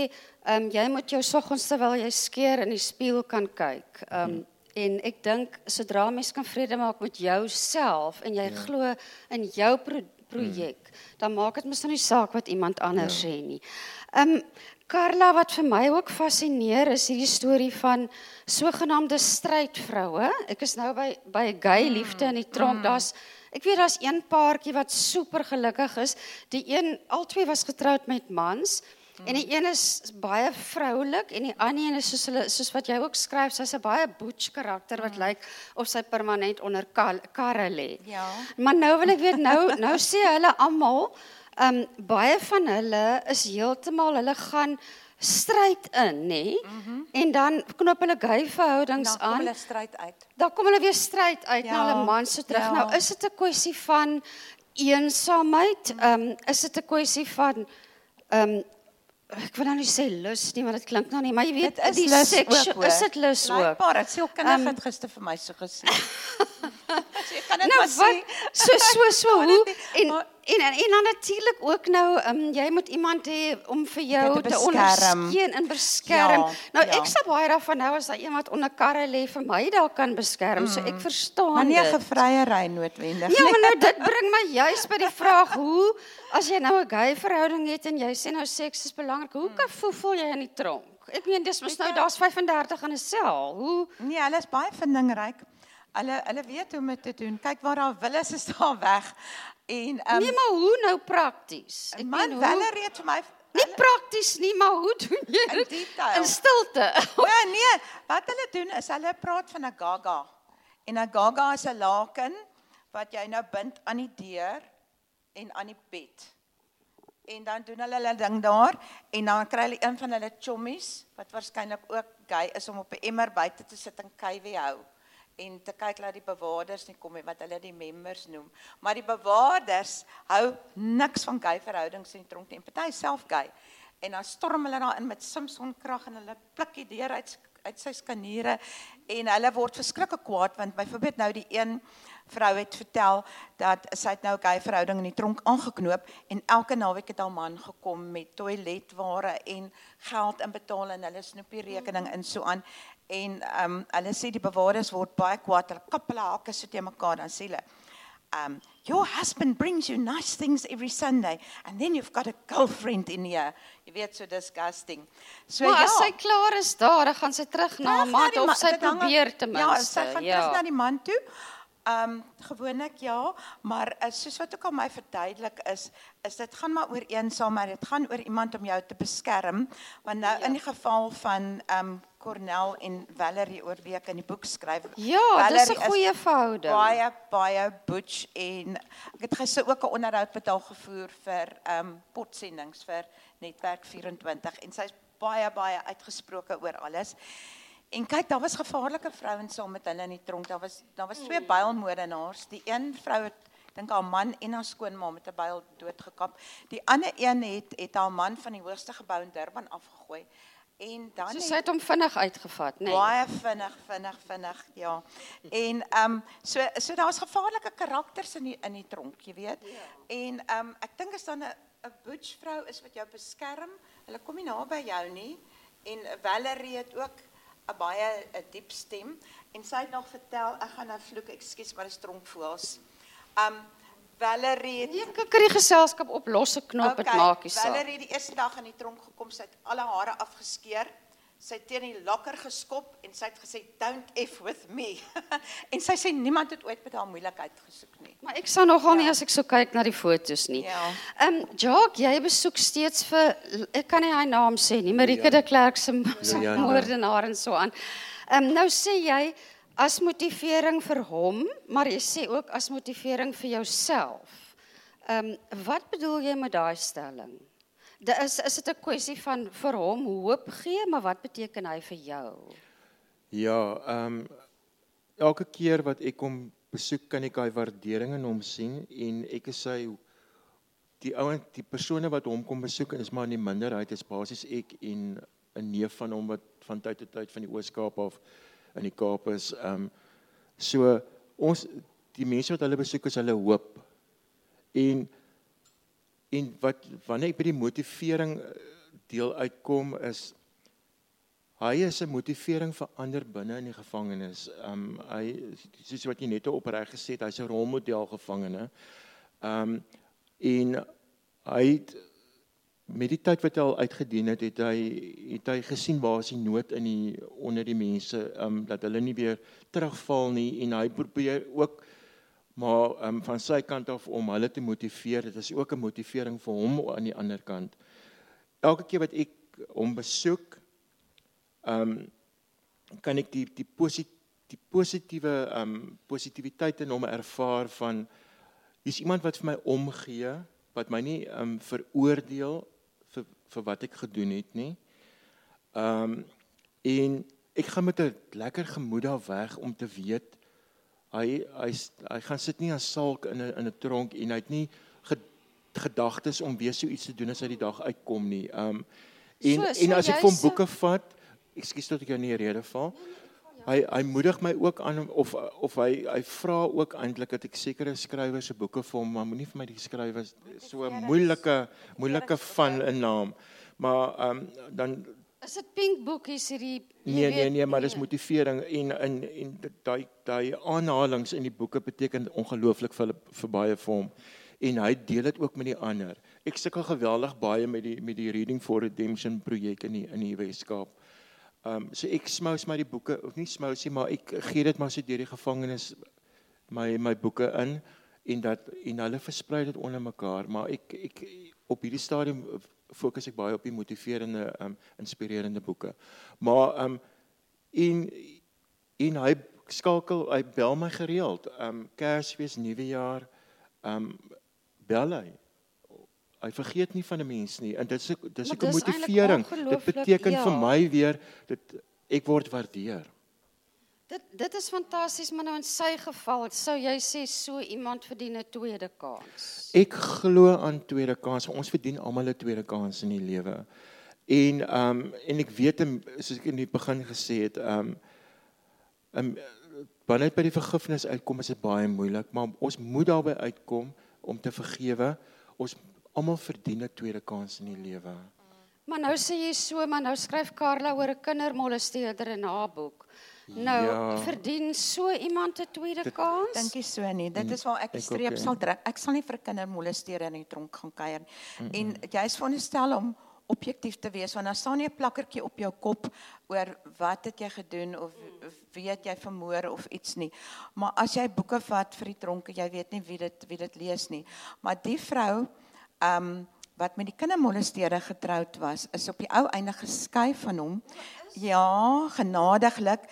ehm um, jy moet jou soggens terwyl jy skeer in die spieël kan kyk. Ehm um, en ek dink sodra mens kan vrede maak met jouself en jy ja. glo in jou pro projek, hmm. dan maak dit mos nou nie saak wat iemand anders ja. sê nie. Ehm um, Carla wat vir my ook fascineer is hierdie storie van sogenaamde strydvroue. Ek is nou by by gay liefde in die tronk. Daar's ek weet daar's een paartjie wat super gelukkig is. Die een albei was getroud met mans. En die een is baie vroulik en die ander een is soos hulle soos wat jy ook skryf, sy's 'n baie butch karakter wat lyk of sy permanent onder kal- karre lê. Ja. Maar nou wil ek weet nou nou sê hulle almal, ehm um, baie van hulle is heeltemal hulle gaan stryd in, nê? Mm -hmm. En dan knoop hulle gay verhoudings Dan kom aan. hulle stryd uit. Dan kom hulle weer stryd uit na Ja, hulle man se terug. ja. Nou is dit 'n kwessie van eensaamheid? Ehm um, is dit 'n kwessie van ehm um, ek wil nou nie sê lus nie, want dit klink nou nie, maar jy weet Dit is die lus seksu- ook, hoor. is dit lus ook? Blykbaar, dit sielkundige Ehm, het gister vir my so gesê. <laughs> <laughs> jy kan Nou wat sê. so so <laughs> so hoe en en en, en dan natuurlik ook nou um, jy moet iemand hê om vir jou te te, beskerm. ondersteun en beskerm. Ja, nou ja. ek sal baie daarvan hou as daar iemand onder karre lê vir my daar kan beskerm. So ek verstaan Mm. Maar nie 'n dit. gevryery noodwendig Ja, nie. maar nou dit <laughs> bring my juis by die vraag hoe as jy nou 'n gay verhouding het en jy sê nou seks is belangrik, hoe kan voel, voel jy in die tronk? Ek meen dis mos nou daar's 35 in 'n sel. Hoe Nee, hulle is baie vindingryk. Hulle hulle weet hoe om dit te doen. Kyk waar daar wil is, is daar weg. En ehm Nee, maar hoe nou prakties? Ek man, meen, hulle hoe reed vir my Nie prakties nie, maar hoe doen jy In dit detail. in stilte? Ja, nee, wat hulle doen is hulle praat van 'n gaga. En 'n gaga is 'n laken wat jy nou bind aan die deur en aan die bed. En dan doen hulle hulle ding daar en dan kry hulle een van hulle chommies wat waarskynlik ook gay is om op 'n emmer buite te sit en kuiwie hou en te kyk dat die bewaarders nie kom nie wat hulle die members noem. Maar die bewaarders hou niks van gay verhoudings in die tronk nie. Party self gay. En dan storm hulle daarin met Simpson krag en hulle pluk die deur uit uit sy skaniere en hulle word verskriklik kwaad want byvoorbeeld nou die een vrou het vertel dat sy het nou gay verhouding in die tronk aangeknoop en elke naweek het haar man gekom met toiletware en geld inbetaal en hulle snoep die rekening in so aan en ehm um, hulle sê die bewaarders word baie kwaad hulle kap hulle hakke so te mekaar dan sê hulle um your husband brings you nice things every Sunday and then you've got a girlfriend in here jy weet so disgusting so Maar ja as sy klaar is daar, dan gaan sy terug na haar man of sy probeer ten Ja, minste. sy gaan terug na die man toe. Ehm um, gewoonlik ja, maar uh, soos wat ook al my verduidelik is, is dit gaan maar oor eensaamheid. Dit gaan oor iemand om jou te beskerm. Want nou Ja. in die geval van ehm um, Cornel en Valerie oor wie ek in die boek skryf. Ja, dis 'n Valerie goeie verhouding. Baie baie butch en ek het gister ook 'n onderhoud met haar gevoer vir ehm um, potsendings vir Netwerk 24 en sy's baie baie uitgesproke oor alles. En kyk, daar was gevaarlike vrouens saam met hulle in die tronk. Daar was daar was twee builmoordenaars. Die een vrou het dink haar man en haar skoonma met 'n byl doodgekap. Die ander een het het haar man van die hoogste gebou in Durban afgegooi. En dan So het- sy het hom vinnig uitgevat, nê? Nee. Baie vinnig, vinnig, vinnig, ja. En ehm um, so so daar's gevaarlike karakters in die in die tronk, jy weet. Ja. En ehm um, ek dink as dan 'n 'n butch vrou is wat jou beskerm, hulle kom nie naby jou nie. En Valerie het ook 'n baie 'n diep stem en sy het nog vertel, ek gaan nou vloek, ekskuus, maar dis tronkvoels. Um, Valerie het Nee, kyk die geselskap op losse knop, dit maak nie saak. Valerie het die eerste dag in die tronk gekom, sy het alle hare afgeskeer. Sy teen die lokker geskop en sy het gesê don't f with me. <laughs> en sy sê niemand het ooit met haar moeilikheid gesoek nie. Maar ek sal nogal nie Ja. as ek so kyk na die fotos nie. Ja. Ehm um, Jacques, jy besoek steeds vir ek kan nie haar naam sê nie, Marike de Klerk se se Luyanda. moordenaar en so aan. Ehm um, nou sê jy as motivering vir hom, maar jy sê ook as motivering vir jouself. Ehm um, wat bedoel jy met daai stelling? Dit is is dit 'n kwessie van vir hom hoop gee, maar wat beteken hy vir jou? Ja, ehm um, elke keer wat ek hom besoek, kan ek daai waardering in hom sien en ek is sy die ouens, die persone wat hom kom besoek en is maar in die minderheid is basies ek en 'n neef van hom wat van tyd tot tyd van die Oos-Kaap af in die Kaap is. Ehm um, so ons die mense wat hulle besoek is hulle hoop. En en wat wanneer ek by die motivering eh, deel uitkom is Hy is 'n motivering vir ander binne in die gevangenis. Um hy soos wat jy net opreg gesê het, hy's 'n rolmodel gevangene. Um en hy het met die tyd wat hy al uitgedien het, het hy het hy gesien waar is die nood in die onder die mense, um dat hulle nie weer terugval nie en hy probeer ook maar um van sy kant af om hulle te motiveer. Dit is ook 'n motivering vir hom aan die ander kant. Elke keer wat ek hom besoek, ehm um, kan ek die die posit, die positiewe ehm um, positiwiteit in hom ervaar van hier's iemand wat vir my omgee, wat my nie ehm um, veroordeel vir vir wat ek gedoen het nie. Ehm um, en ek gaan met 'n lekker gemoed daar weg om te weet hy hy hy gaan sit nie as salk in 'n in 'n tronk en hy het nie gedagtes om weer so iets te doen as hy die dag uitkom nie. Um en so, so en as ek van boeke vat, ekskuus tot ek jou nie rede val. Hy hy moedig my ook aan of of hy hy vra ook eintlik dat ek sekere skrywers se boeke vir hom, maar moenie vir my die skrywers so moeilike moeilike van 'n naam. Maar um dan is dit pink boekies hierdie Nee nee nee, maar dis motivering en in en daai daai aanhalings in die boeke beteken ongelooflik vir vir baie vir hom en hy deel dit ook met die ander. Ek sukkel geweldig baie met die met die Reading for Redemption projek in die in die Weskaap. Ehm um, so ek smous my die boeke of nie smous nie, maar ek gee dit maar so deur die gevangenis my my boeke in en dat en hulle versprei dit onder mekaar, maar ek ek op hierdie stadium fokus ek baie op die motiverende um, inspirerende boeke. Maar um, en en hy skakel hy bel my gereeld. Um, Kersfees, Nuwejaar, um, bel hy. Hy vergeet nie van 'n mens nie en dit is dis 'n motivering. Dit beteken ja. vir my weer dit ek word waardeer. Dit dit is fantasties, maar nou in sy geval sou jy sê so iemand verdien 'n tweede kans. Ek glo aan tweede kans. Ons verdien almal 'n tweede kans in die lewe. En ehm um, en ek weet soos ek in die begin gesê het, ehm um, um, wanneer by die vergifnis uitkom is dit baie moeilik, maar ons moet daarby uitkom om te vergewe. Ons almal verdien 'n tweede kans in die lewe. Maar nou sê jy so, maar nou skryf Karla oor 'n kindermolesteerder in haar boek. Nou ja. verdien so iemand 'n tweede dit, kans? Dink jy so nie? Dit is waar ek die streep okay. sal druk. Ek sal nie vir 'n kindermolesteerder in die tronk gaan kuier nie. Mm -mm. En jy's veronderstel om objektief te wees want dan staan nie 'n plakkertjie op jou kop oor wat het jy gedoen of weet jy vermoor of iets nie. Maar as jy boeke vat vir die tronke, jy weet nie wie dit wie dit lees nie. Maar die vrou ehm um, wat met die kindermolesteerder getroud was, is op die ou einde geskei van hom. Ja, genadiglik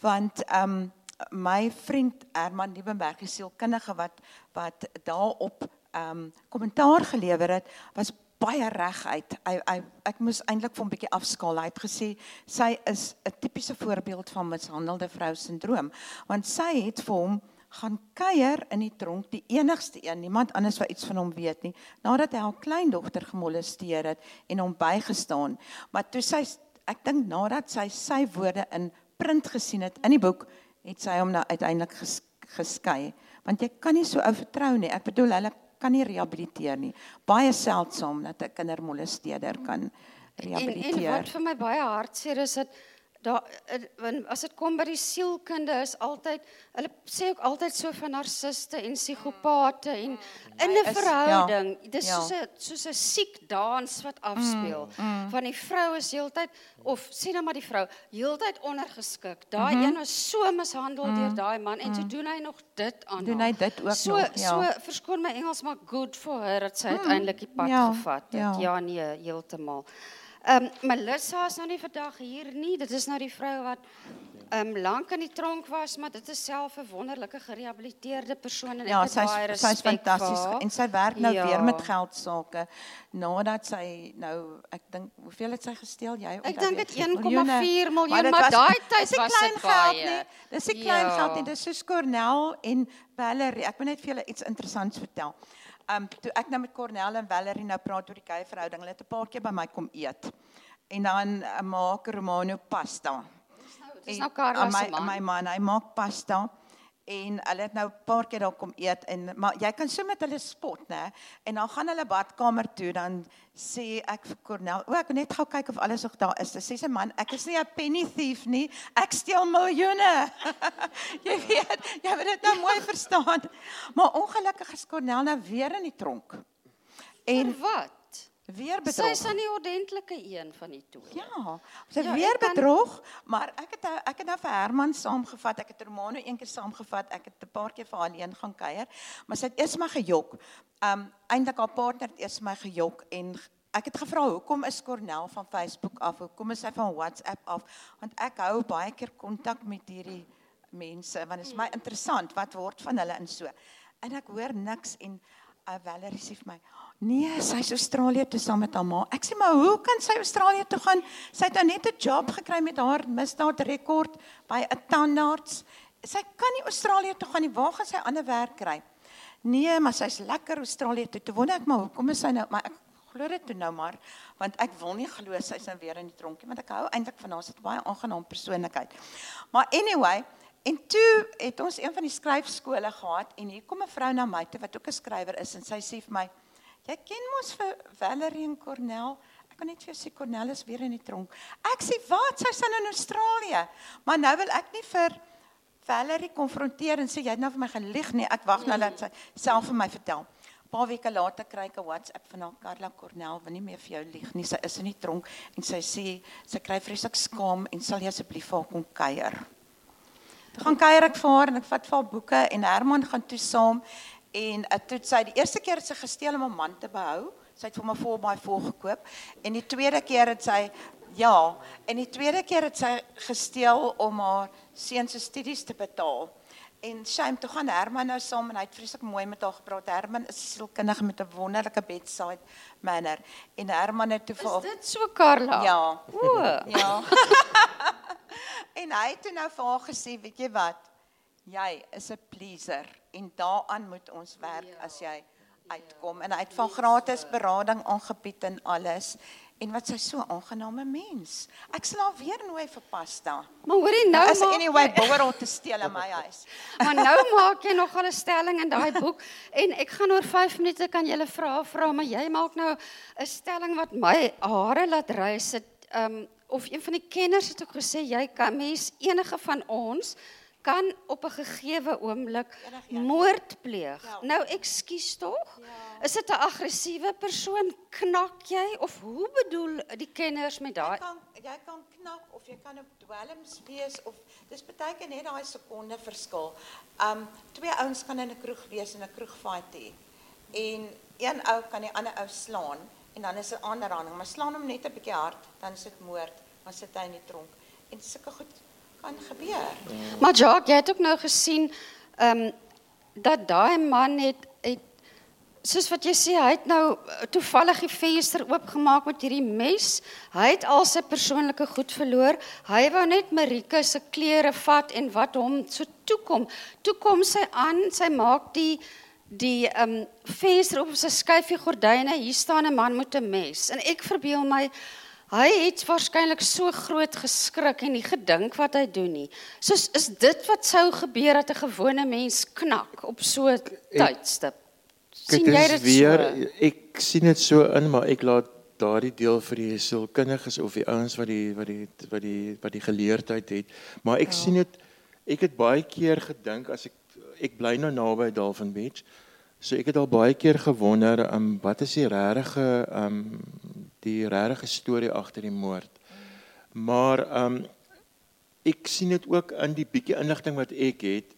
want ehm um, my vriend Herman Liebenberg, die sielkundige wat wat daarop ehm um, kommentaar gelewer het, was baie reguit. Hy, hy ek moes eintlik vir 'n bietjie afskaal. Hy het gesê sy is 'n tipiese voorbeeld van mishandelde vrou sindroom, want sy het vir hom gaan kuier in die tronk, die enigste een, niemand anders wat iets van hom weet nie, nadat hy haar kleindogter gemolesteer het en hom bygestaan. Maar toe sy ek dink nadat sy sy woorde in print gesien het in die boek, het sy hom nou uiteindelik ges, geskei, want jy kan nie so ou vertrou nie. Ek bedoel hulle kan nie rehabiliteer nie. Baie seldsaam dat 'n kindermolesteerder kan rehabiliteer. En, en wat vir my baie hartseer is dat daar eh, as dit kom by die sielkunde is altyd hulle sê ook altyd so van narciste en psigopate en in 'n verhouding. ja, dis ja. soos 'n soos 'n siek dans wat afspeel. mm, mm. van die vrou is heeltyd of sê nou maar die vrou heeltyd ondergeskik. Daai mm -hmm. een is so mishandel mm, deur daai man en mm. so doen hy nog dit aan doen hy dit ook so, nog ja. so verskoon my Engels maar good for her dat sy mm, uiteindelik die pad ja, gevat het. ja, ja nee heeltemal Ehm um, Melissa is nou nie vandag hier nie. Dit is nou die vrou wat ehm um, lank in die tronk was, maar dit is self 'n wonderlike gerehabiliteerde persoon en ja, sy is sy is fantasties en sy werk nou ja. weer met geld sake nadat sy nou ek dink hoeveel het sy gesteel jy Ek dink dit 1,4 miljoen, maar, maar daai tyd was dit geld nie. Dis 'n klein ja. geld nie. Dis so Cornell en Valerie. Ek wil net vir julle iets interessants vertel. Um, toe ek nou met Cornel en Valerie nou praat oor die gay verhouding, hulle het 'n paar keer by my kom eet. En dan uh, maak Romano pasta. Dis nou dis nou Carla se man. My man, hy maak pasta en hulle het nou 'n paar keer daar kom eet en maar jy kan so met hulle spot nê en dan gaan hulle badkamer toe dan sê ek vir Cornel o ek net gou kyk of alles nog daar is. Dan sê sy man ek is nie 'n penny thief nie. Ek steel miljoene. <laughs> Jy weet jy moet dit nou mooi verstaan. Maar ongelukkig is Cornel nou weer in die tronk. En Voor wat weer bedrog. Sy is aan die ordentlike een van die twee. Ja, sy ja, weer kan... bedrog, maar ek het ek het nou vir Herman saamgevat, ek het Romano een keer saamgevat, ek het 'n paar keer vir alleen gaan kuier, maar sy het eers maar gejok. Um eintlik haar partner het eers my gejok en ek het gevra hoekom is Cornel van Facebook af? Hoekom is hy van WhatsApp af? Want ek hou baie keer kontak met hierdie mense want dit is my interessant wat word van hulle in so. En ek hoor niks en uh, Valerie sê vir my, "Nee, sy is Australië toe saam met haar ma." Ek sê, "Maar hoe kan sy Australië toe gaan? Sy het nou net 'n job gekry met haar misdaadrekord by 'n tandarts. Sy kan nie Australië toe gaan nie. Waar gaan sy ander werk kry?" Nee, maar sy's lekker Australië toe. Toe wonder ek maar hoekom is sy nou maar ek glo dit toe nou maar want ek wil nie glo sy's nou weer in die tronkie want ek hou eintlik van haar. Sy't baie aangenaam persoonlikheid. Maar anyway, En toe het ons een van die skryfskole gehad en hier kom 'n vrou na my toe wat ook 'n skrywer is en sy sê vir my: "Jy ken mos vir Valerie en Cornell. Ek kan net vir jou sê Cornell is weer in die tronk." Ek sê: "Wat? Sy's in Australië." Maar nou wil ek nie vir Valerie konfronteer en sê jy het nou vir my gelieg nie. Ek wag nou dat sy self vir my vertel. 'n Paar weke later kry ek 'n WhatsApp van haar Karla Cornell, wil nie meer vir jou lieg nie. Sy is in die tronk en sy sê sy kry vreeslik skaam en sal jy asseblief vir haar kom kuier. Toe gaan kuier ek vir haar en ek vat vir haar boeke en Herman gaan toe saam en uh, toe sy die eerste keer het sy gesteel om 'n man te behou. Sy het vir my 4x4 gekoop en die tweede keer het sy ja, en die tweede keer het sy gesteel om haar seun se studies te betaal. En shame toe gaan Herman nou saam en hy het vreeslik mooi met haar gepraat. Herman is sielkundige met 'n wonderlike bedside manner en Herman het toe vir Is dit so Karla? Ja. O. <laughs> Ja. <laughs> en hy het toe nou vir haar gesê, weet jy wat? Jy is 'n pleaser en daaraan moet ons werk ja. as jy uitkom. En hy het van gratis berading aangebied en alles. En wat sy so aangename mens. Ek sal haar weer nooi vir pasta. Maar hoorie nou As maak anyway borrel te steel in my huis. <laughs> Maar nou maak jy nog 'n stelling in daai boek en ek gaan oor 5 minute kan julle vra vra maar jy maak nou 'n stelling wat my hare laat rys het um of een van die kenners het ook gesê jy kan mens enige van ons kan op 'n gegeewe oomblik moord pleeg. Ja. Nou ekskuus tog? Ja. Is dit 'n aggressiewe persoon knak jy of hoe bedoel die kenners met Jy daai kan jy kan knak of jy kan op dwelms wees of dis baie keer net daai sekonde verskil. Um twee ouens kan in 'n kroeg wees en 'n kroegfight hê. En een ou kan die ander ou slaan en dan is 'n aanranding, maar slaan hom net 'n bietjie hard, dan is dit moord, dan sit hy in die tronk. En sulke goed kan gebeur. Maar Jacques, jy het ook nou gesien ehm dat daai man het het soos wat jy sê, hy het nou toevallig die venster oopgemaak met hierdie mes. Hy het al sy persoonlike goed verloor. Hy wou net Marika se klere vat en wat hom so toekom. Toe kom sy aan, sy maak die die ehm um, venster oop, sy skuif die gordyne. Hier staan 'n man met 'n mes. En ek verbeel my Hy het waarskynlik so groot geskrik en nie gedink wat hy doen nie. Soos is dit wat sou gebeur dat 'n gewone mens knak op so 'n tydstip. Sien jy dit weer so? ek sien dit so in, maar ek laat daardie deel vir die sielkundiges of die ouens wat die wat die wat die wat die geleerdheid het. Maar ek ja. sien dit ek het baie keer gedink as ek ek bly nou naby Dolphin Beach. So ek het al baie keer gewonder, um, wat is die regte um die regte storie agter die moord. Maar um ek sien dit ook in die bietjie inligting wat ek het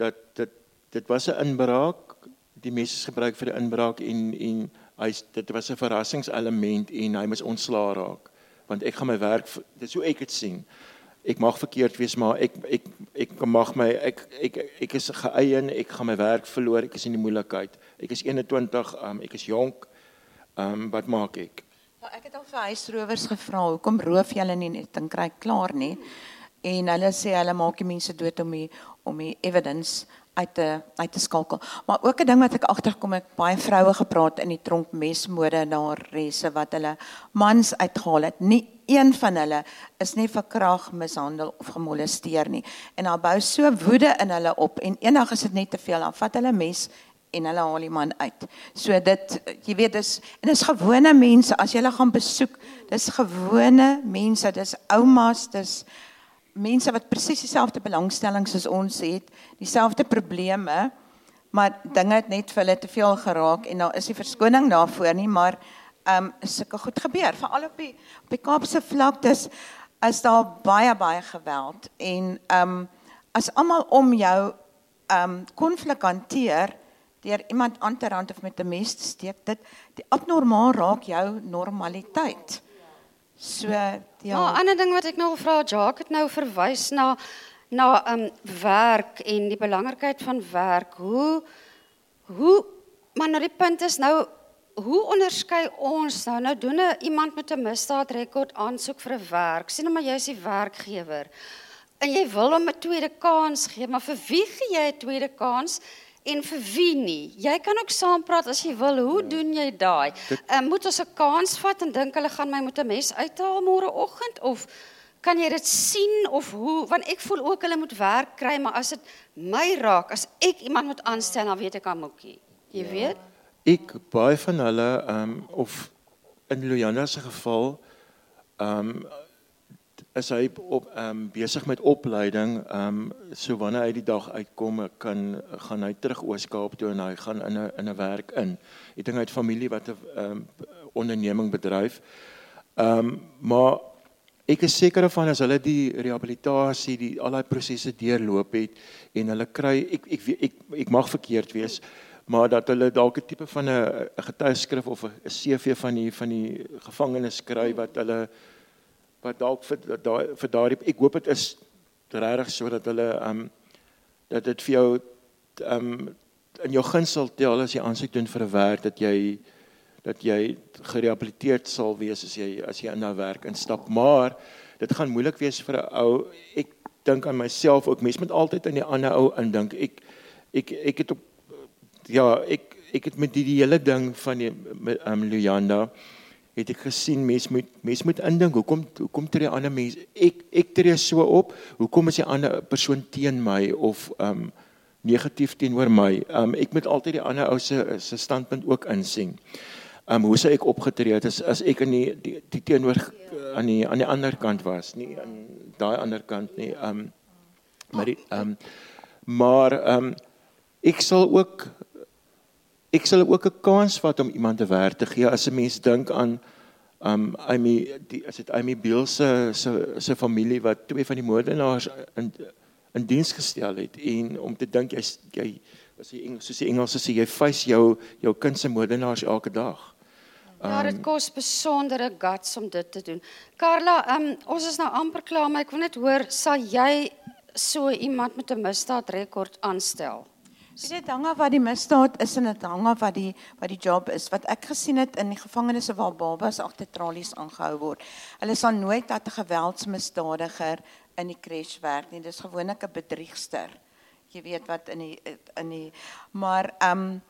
dat dit dit was 'n inbraak. Die mes is gebruik vir die inbraak en en hy dit was 'n verrassingselement en hy moes ontslaa raak want ek gaan my werk dit is hoe ek dit sien. Ek mag verkeerd wees maar ek ek ek mag my ek ek ek is geëien, ek gaan my werk verloor, ek is in die moeilikheid. Ek is 21, um, ek is jonk. Ehm um, wat maak ek? Ja, ek het al vir huisrowers gevra, hoekom roof julle nie net en kry klaar nie? En hulle sê hulle maak die mense dood om die om die evidence uit te uit te skakel. Maar ook 'n ding wat ek agterkom ek baie vroue gepraat in die tronk mesmode na resse wat hulle mans uitgehaal het. Nie een van hulle is nie verkrag, mishandel of gemolesteer nie. En dan bou so woede in hulle op en eendag is dit net te veel. Dan vat hulle mes en hulle haal die man uit. So dit jy weet dis en dis gewone mense as jy hulle gaan besoek, dis gewone mense, dis oumas, dis mense wat presies dieselfde belangstellings as ons het, dieselfde probleme, maar dinge het net vir hulle te veel geraak en daar is nie verskoning daarvoor nie, maar ehm um, sulke goed gebeur, veral op die op die Kaapse vlaktes is daar baie baie geweld en ehm um, as almal om jou ehm um, konflik hanteer deur iemand aan te rand of met 'n mes te steek, dit die abnormaal raak jou normaliteit. So ja. Ja, 'n ander ding wat ek nou wil vra, Jacques het nou verwys na na um werk en die belangrikheid van werk. Hoe hoe maar nou die punt is nou hoe onderskei ons nou nou doen 'n iemand met 'n misdaadrekord aansoek vir 'n werk. Sien nou maar jy's die werkgewer. En jy wil hom 'n tweede kans gee, maar vir wie gee jy 'n tweede kans? En vir wie nie? Jy kan ook saampraat as jy wil. Hoe ja. doen jy daai? Uh, moet ons 'n kans vat en dink hulle gaan my met 'n mes uithaal môreoggend of kan jy dit sien of hoe want ek voel ook hulle moet werk kry maar as dit my raak as ek iemand moet aanstel dan weet ek aan moekie jy ja. weet ek baie van hulle ehm um, of in Luyanda se geval ehm um, is hy op ehm um, besig met opleiding ehm um, so wanneer hy die dag uitkom kan gaan hy terug Oos-Kaap toe en hy gaan in 'n in 'n werk in. Hy het familie wat 'n ehm um, onderneming bedryf. Ehm um, maar ek is seker van as hulle die rehabilitasie, die al daai prosesse deurloop het en hulle kry ek ek ek ek, ek mag verkeerd wees maar dat hulle dalk 'n tipe van 'n getuieskrif of 'n CV van die van die gevangenes skryf wat hulle wat dalk vir daai vir daardie ek hoop dit is regtig sodat hulle um dat dit vir jou um in jou guns sal tel as jy aansoek doen vir 'n werk dat jy dat jy gerehabiliteerd sal wees as jy as jy in daai werk instap. Maar dit gaan moeilik wees vir 'n ou ek dink aan myself ook mense moet altyd aan die ander ou indink. Ek ek ek het op ja, ek ek het met die, die hele ding van die um, Luyanda het ek gesien mense moet mense moet indink hoekom hoekom tree ander mense ek ek tree so op hoekom is die ander persoon teen my of um negatief teenoor my? Um ek moet altyd die ander ou se se standpunt ook insien. Um hoe sou ek opgetree het as as ek in die die, die teenoor aan die aan die ander kant was nie aan daai ander kant nie um maar die, um maar um ek sal ook ek sal ook 'n kans vat om iemand te werk te gee as 'n mens dink aan um Amy die as dit Amy Beal se se se familie wat twee van die moordenaars in in diens gestel het en om te dink jy jy as jy Engels soos die Engelse sê jy face jou jou kind se moordenaars elke dag. Um, ja, dit kos besondere guts om dit te doen. Carla, um ons is nou amper klaar, maar ek wil net hoor, sal jy so iemand met 'n misdaadrekord aanstel? Dit hang af wat die misdaad is en dit hang af wat die wat die job is. Wat ek gesien het in die gevangenisse waar babas agter tralies aangehou word. Hulle sal nooit dat 'n geweldsmisdadiger in die crash werk nie. Dis gewoonlik 'n bedriegster. Jy weet wat in die in die maar ehm um,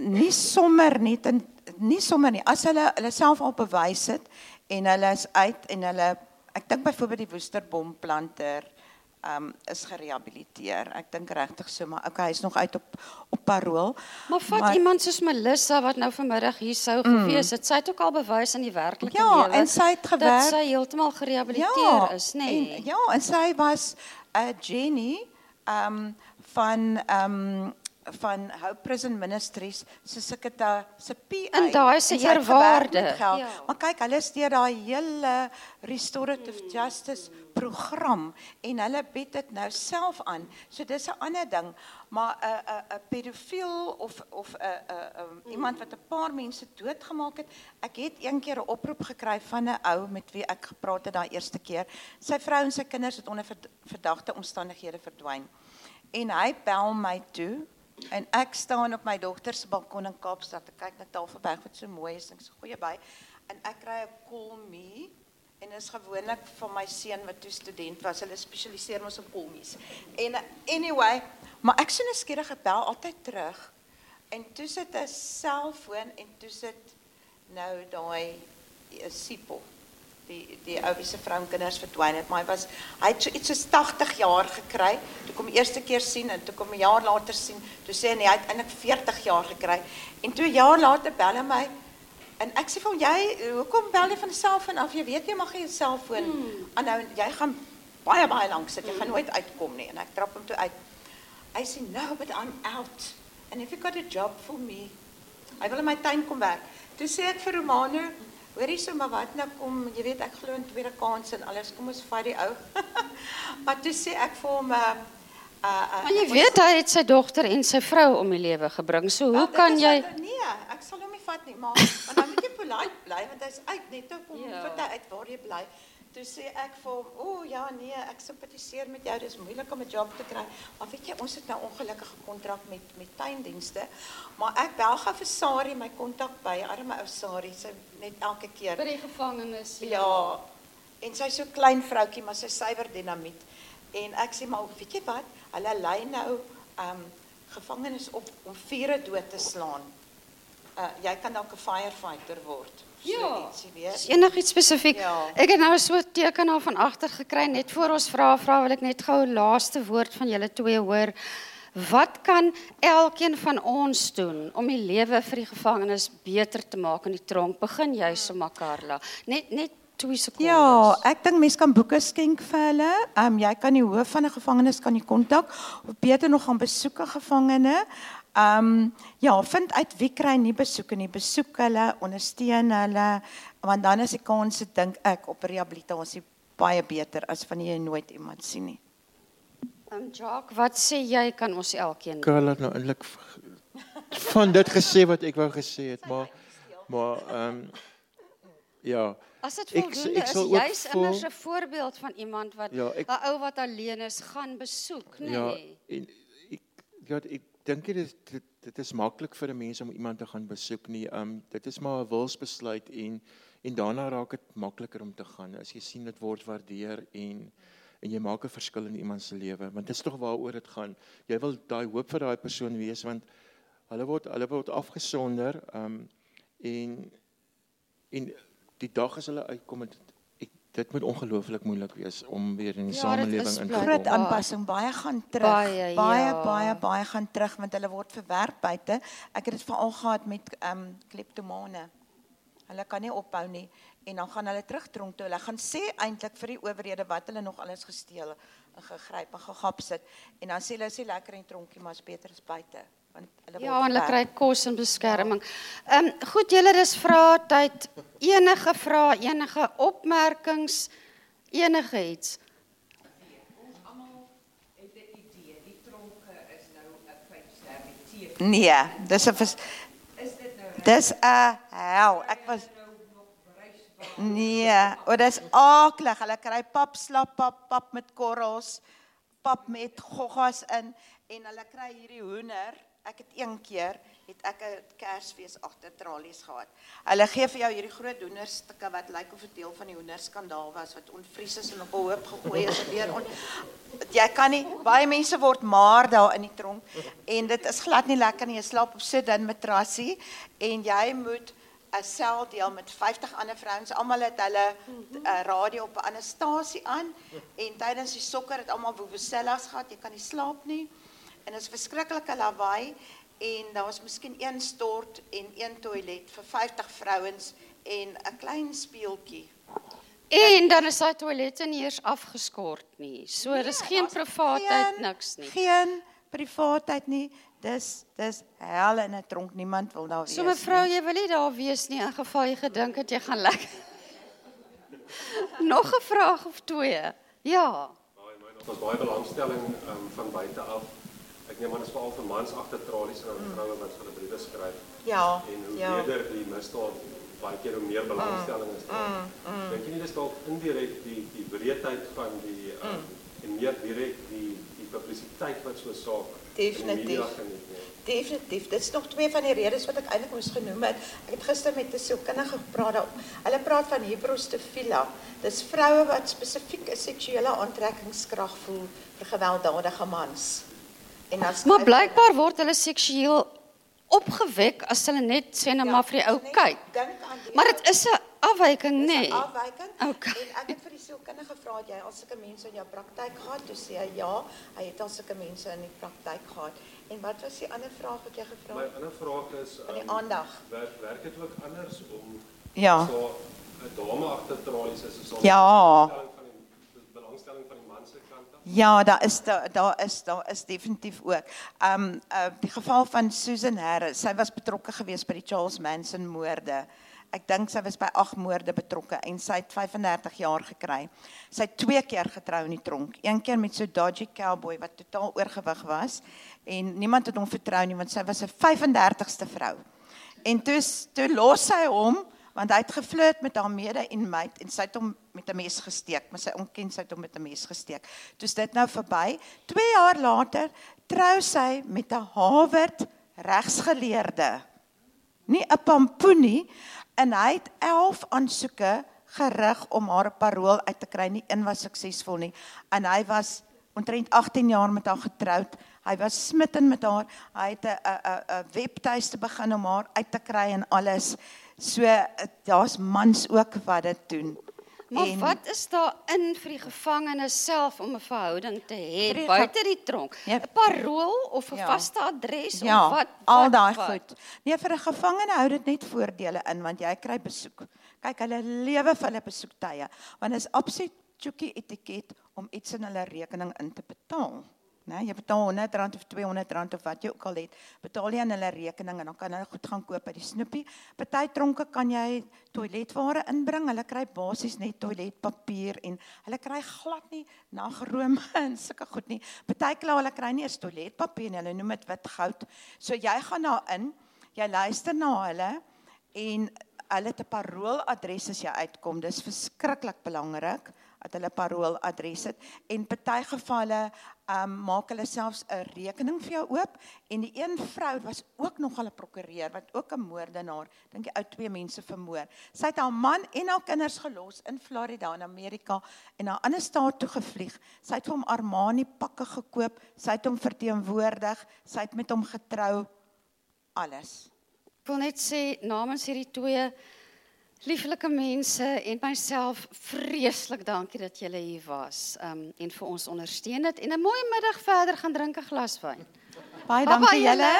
nie sommer net in nie sommer nie. As hulle hulle self al bewys het en hulle is uit en hulle ek dink byvoorbeeld die woesterbom-planter um, is gerehabiliteer. Ek dink regtig so, maar okay, hy's nog uit op op parol. Maar vat maar, iemand soos Melissa wat nou vanmiddag hier sou mm, gewees het, sy het ook al bewys in die werklike ja, lewe. Ja, en sy het gewerk. Dat sy heeltemal gerehabiliteer ja, is, nê? Nee. Ja, en sy was 'n uh, Jenny um van um van Hope Prison Ministries se sekretaris se PA en daai se eerwaarde. ja. maar kyk hulle is deur daai hele restorative justice program en hulle bied dit nou self aan. So dis 'n ander ding maar 'n 'n 'n pedofiel of of 'n 'n iemand wat 'n paar mense doodgemaak het. Ek het een keer 'n oproep gekry van 'n ou met wie ek gepraat het daai eerste keer. Sy vrou en sy kinders het onder verdagte omstandighede verdwyn. En hy bel my toe En ek staan op my dogter se balkon in Kaapstad. Ek kyk na Tafelberg wat so mooi is en so goeie by. En ek kry 'n call me en is gewoonlik van my seun wat toe student was. Hulle spesialiseer mos op kolmies. En anyway, maar ek sien 'n skierige bel altyd terug. En toe sit 'n selfoon en toe sit nou daai 'n eh, sipel die die ou se vrou en kinders verdwyn het, maar hy was hy het so iets soos 80 jaar gekry. Toe kom eerste keer sien en toe kom 'n jaar later sien, toe sê hy hy het eintlik 40 jaar gekry. En toe 'n jaar later bel hy my en ek sê vir hom jy hoekom bel jy van die selfoon af? Jy weet jy mag nie jou selfoon hmm. aanhou hmm. jy gaan baie baie lank sit. Jy gaan nooit uitkom nie en ek trap hom toe uit. Hy sê no, but I'm out. And if you got a job for me. Hy wil in my tuin kom werk. Toe sê ek vir Romano Hoorie so maar wat nou kom, jy weet ek glo in tweede kans en alles. Kom ons vat die ou. <laughs> maar toe sê ek vir hom uh uh Maar jy weet hy het sy dogter en sy vrou om die lewe gebring. So hoe kan jy wat, Nee, ek sal hom nie vat nie, maar want dan moet jy polite bly want hy's uit net toe kom <laughs> ja. vat hy uit waar jy bly. Toe sê ek vir hom, "O oh, ja, nee, ek simpatiseer met jou. Dis moeilik om 'n job te kry." Maar weet jy, ons het nou ongelukkige kontrak met met tuindienste. Maar ek bel gou vir Sari, my kontak by arme ou Sari, sy net elke keer. By die gevangenis. Ja. En sy's so klein vroutjie, maar sy suiwer dinamiet. En ek sê maar, weet jy wat? Hulle lei nou um gevangenes op om vure dood te slaan. Uh jy kan dalk 'n firefighter word. Ja. Is enigiets spesifiek? Ja. Ek het nou so 'n tekenaar van agter gekry net voor ons vra vra wil ek net gou 'n laaste woord van julle twee hoor. Wat kan elkeen van ons doen om die lewe vir die gevangenes beter te maak in die tronk? Begin jy so Makarla. Net net 2 sekondes. Ja, ek dink mense kan boeke skenk vir hulle. Ehm um, jy kan die hoof van 'n gevangenis kan jy kontak of beter nog gaan besoek 'n gevangene. Ehm um, ja, vind uit wie kry nie besoeke nie. Besoek hulle, ondersteun hulle want dan is die kans dink ek op rehabilitasie baie beter as wanneer jy nooit iemand sien nie. Ehm um, Jacques, wat sê jy kan ons elkeen? Karla het nou eintlik van dit gesê wat ek wou gesê het, maar maar ehm um, ja. As dit Ek- voldoende ek is, sal ook jy's immers 'n voorbeeld van iemand wat 'n Ja, ek- ou wat alleen is, gaan besoek, nê? Ja, Nee. en ek ja, ek dink dit is dit, dit is maklik vir 'n mens om iemand te gaan besoek nie. Um dit is maar 'n wilsbesluit en en daarna raak dit makliker om te gaan as jy sien dit word waardeer en en jy maak 'n verskil in iemand se lewe want dit is tog waaroor dit gaan. Jy wil daai hoop vir daai persoon wees want hulle word hulle word afgesonder um en en die dag as hulle uitkom het dit moet ongelooflik moeilik wees om weer in die Ja, dit samelewing is in te kom. Groot aanpassing, baie gaan terug. Baie, baie, ja. baie, baie gaan terug want hulle word verwerp buite. Ek het dit veral gehad met ehm um, kleptomane. Hulle kan nie ophou nie en dan gaan hulle terug tronk toe. Hulle gaan sê eintlik vir die owerhede wat hulle nog alles gesteel en gegryp en gegap sit en dan sê hulle sê lekker in tronkie maar is beter as buite hulle Ja, en hulle kry kos en beskerming. Ehm um, goed, julle dis vrae tyd. Enige vrae, enige opmerkings, enige iets. Nee, dis 'n vers- Dis 'n hel. Ek was Nee, o dis aaklig. Hulle kry pap slap pap pap met korrels, pap met goggas in en hulle kry hierdie hoender. Ek het een keer het ek 'n Kersfees agter tralies gehad. Hulle gee vir jou hierdie groot hoenderstukke wat lyk of 'n deel van die hoenderskandaal was wat ontvries is en op 'n hoop gegooi is en weer on Jy kan nie baie mense word maar daar in die tronk en dit is glad nie lekker nie. Jy slaap op sit-in matrassie en jy moet 'n sel deel met 50 ander vrouens. Almal het hulle uh, radio op 'n ander stasie aan en tydens die sokker het almal vuvuzelas gehad. Jy kan nie slaap nie. En dit is verskriklike lawaai en daar was miskien een stort en een toilet vir 50 vrouens en 'n klein speeltjie. En dan is daai toilette nie eers afgeskort nie. So Nee, dis geen daar's privaatheid geen- niks nie. Geen privaatheid nie. Dis dis hel in 'n tronk. Niemand wil daar wees. So mevrou, nie. jy wil nie daar wees nie in geval jy gedink het jy gaan lekker. <laughs> Nog 'n vraag of twee? Ja. Baie my nog was baie belangstelling um, van buite af. Ek neem aan dit is veral vir mans agter tralies en mm. vroue wat hulle briewe skryf. Ja. En hoe ja. meer die misdaad baie keer hoe meer belangstelling is daar. Mm. Mm. Dink jy nie dis dalk indirek die die breedheid van die um, en meer direk die die publisiteit wat so 'n saak Definitief. Definitief. Dit is nog twee van die redes wat ek eintlik moes genoem het. Ek het gister met 'n sielkundige gepraat. daar- Hulle praat van hybrostofila. Dis vroue wat spesifiek 'n seksuele aantrekkingskrag voel vir gewelddadige mans. En dan Maar blykbaar word hulle seksueel opgewek as hulle net sê net maar vir die ou kyk. Maar dit is 'n afwyking, nê? Dis 'n afwyking. Okay. En ek het vir die sielkundige gevra, het jy al sulke mense in jou praktyk gehad? Toe sê hy ja, hy het al sulke mense in die praktyk gehad. En wat was die ander vraag wat jy gevra My het? ander vraag is Van die um, aandag. werk werk dit ook anders om Ja. so 'n dame agter tralies is daar Ja. belangstelling van die belangstelling van die man se kant af? Ja, daar is daar daar is daar is definitief ook. Um uh die geval van Susan Harris, sy was betrokke geweest by die Charles Manson moorde. Ek dink sy was by 8 moorde betrokke en sy het 35 jaar gekry. Sy het twee keer getrou in die tronk. Een keer met so 'n dodgy cowboy wat totaal oorgewig was en niemand het hom vertrou nie want sy was 'n 35ste vrou. En toe toe los sy hom want hy het geflirt met haar mede en meid en sy het hom met 'n mes gesteek, maar sy onken sy het hom met 'n mes gesteek. Toe's dit nou verby. 2 jaar later trou sy met 'n Harvard regsgeleerde. Nie 'n pampoen nie en hy het 11 aansoeke gerig om haar parol uit te kry. Nie een was suksesvol nie en hy was omtrent 18 jaar met haar getroud. Hy was smitten met haar. Hy het 'n 'n 'n webtuiste begin om haar uit te kry en alles. So daar's mans ook wat dit doen. Maar en, wat is daar in vir die gevangene self om 'n verhouding te hê buite die tronk? Ja. 'n Parool of 'n Ja. vaste adres Ja, of wat? al wat- daai wat? goed. Nee, vir 'n gevangene hou dit net voordele in want jy kry besoek. Kyk, hulle lewe vir hulle besoektye. Want dit is absoluut chookie etiket om iets in hulle rekening in te betaal. Né, jy betaal R100 of R200 of wat jy ook al het, betaal jy aan hulle rekening en dan kan hulle goed gaan koop by die snoepie. Party tronke kan jy toiletware inbring. Hulle kry basies net toiletpapier en hulle kry glad nie nagerome <laughs> en sulke goed nie. Party kla hulle kry nie eens toiletpapier nie. Hulle noem dit wit goud. So jy gaan daarin, jy luister na hulle en hulle het 'n parooladres as jy uitkom. Dis verskriklik belangrik dat hulle parooladres het en party gevalle um, maak hulle selfs 'n rekening vir jou oop en die een vrou was ook nog 'n prokureur wat ook 'n moordenaar, dink jy ou twee mense vermoor. Sy het haar man en haar kinders gelos in Florida in Amerika en na 'n ander staat toe gevlieg. Sy het vir hom Armani pakke gekoop, sy het hom verteenwoordig, sy het met hom getrou alles. Ek wil net sê namens hierdie twee lieflike mense en myself vreeslik dankie dat julle hier was um, en vir ons ondersteun het en 'n mooi middag verder gaan drink 'n glas wyn. Baie dankie julle.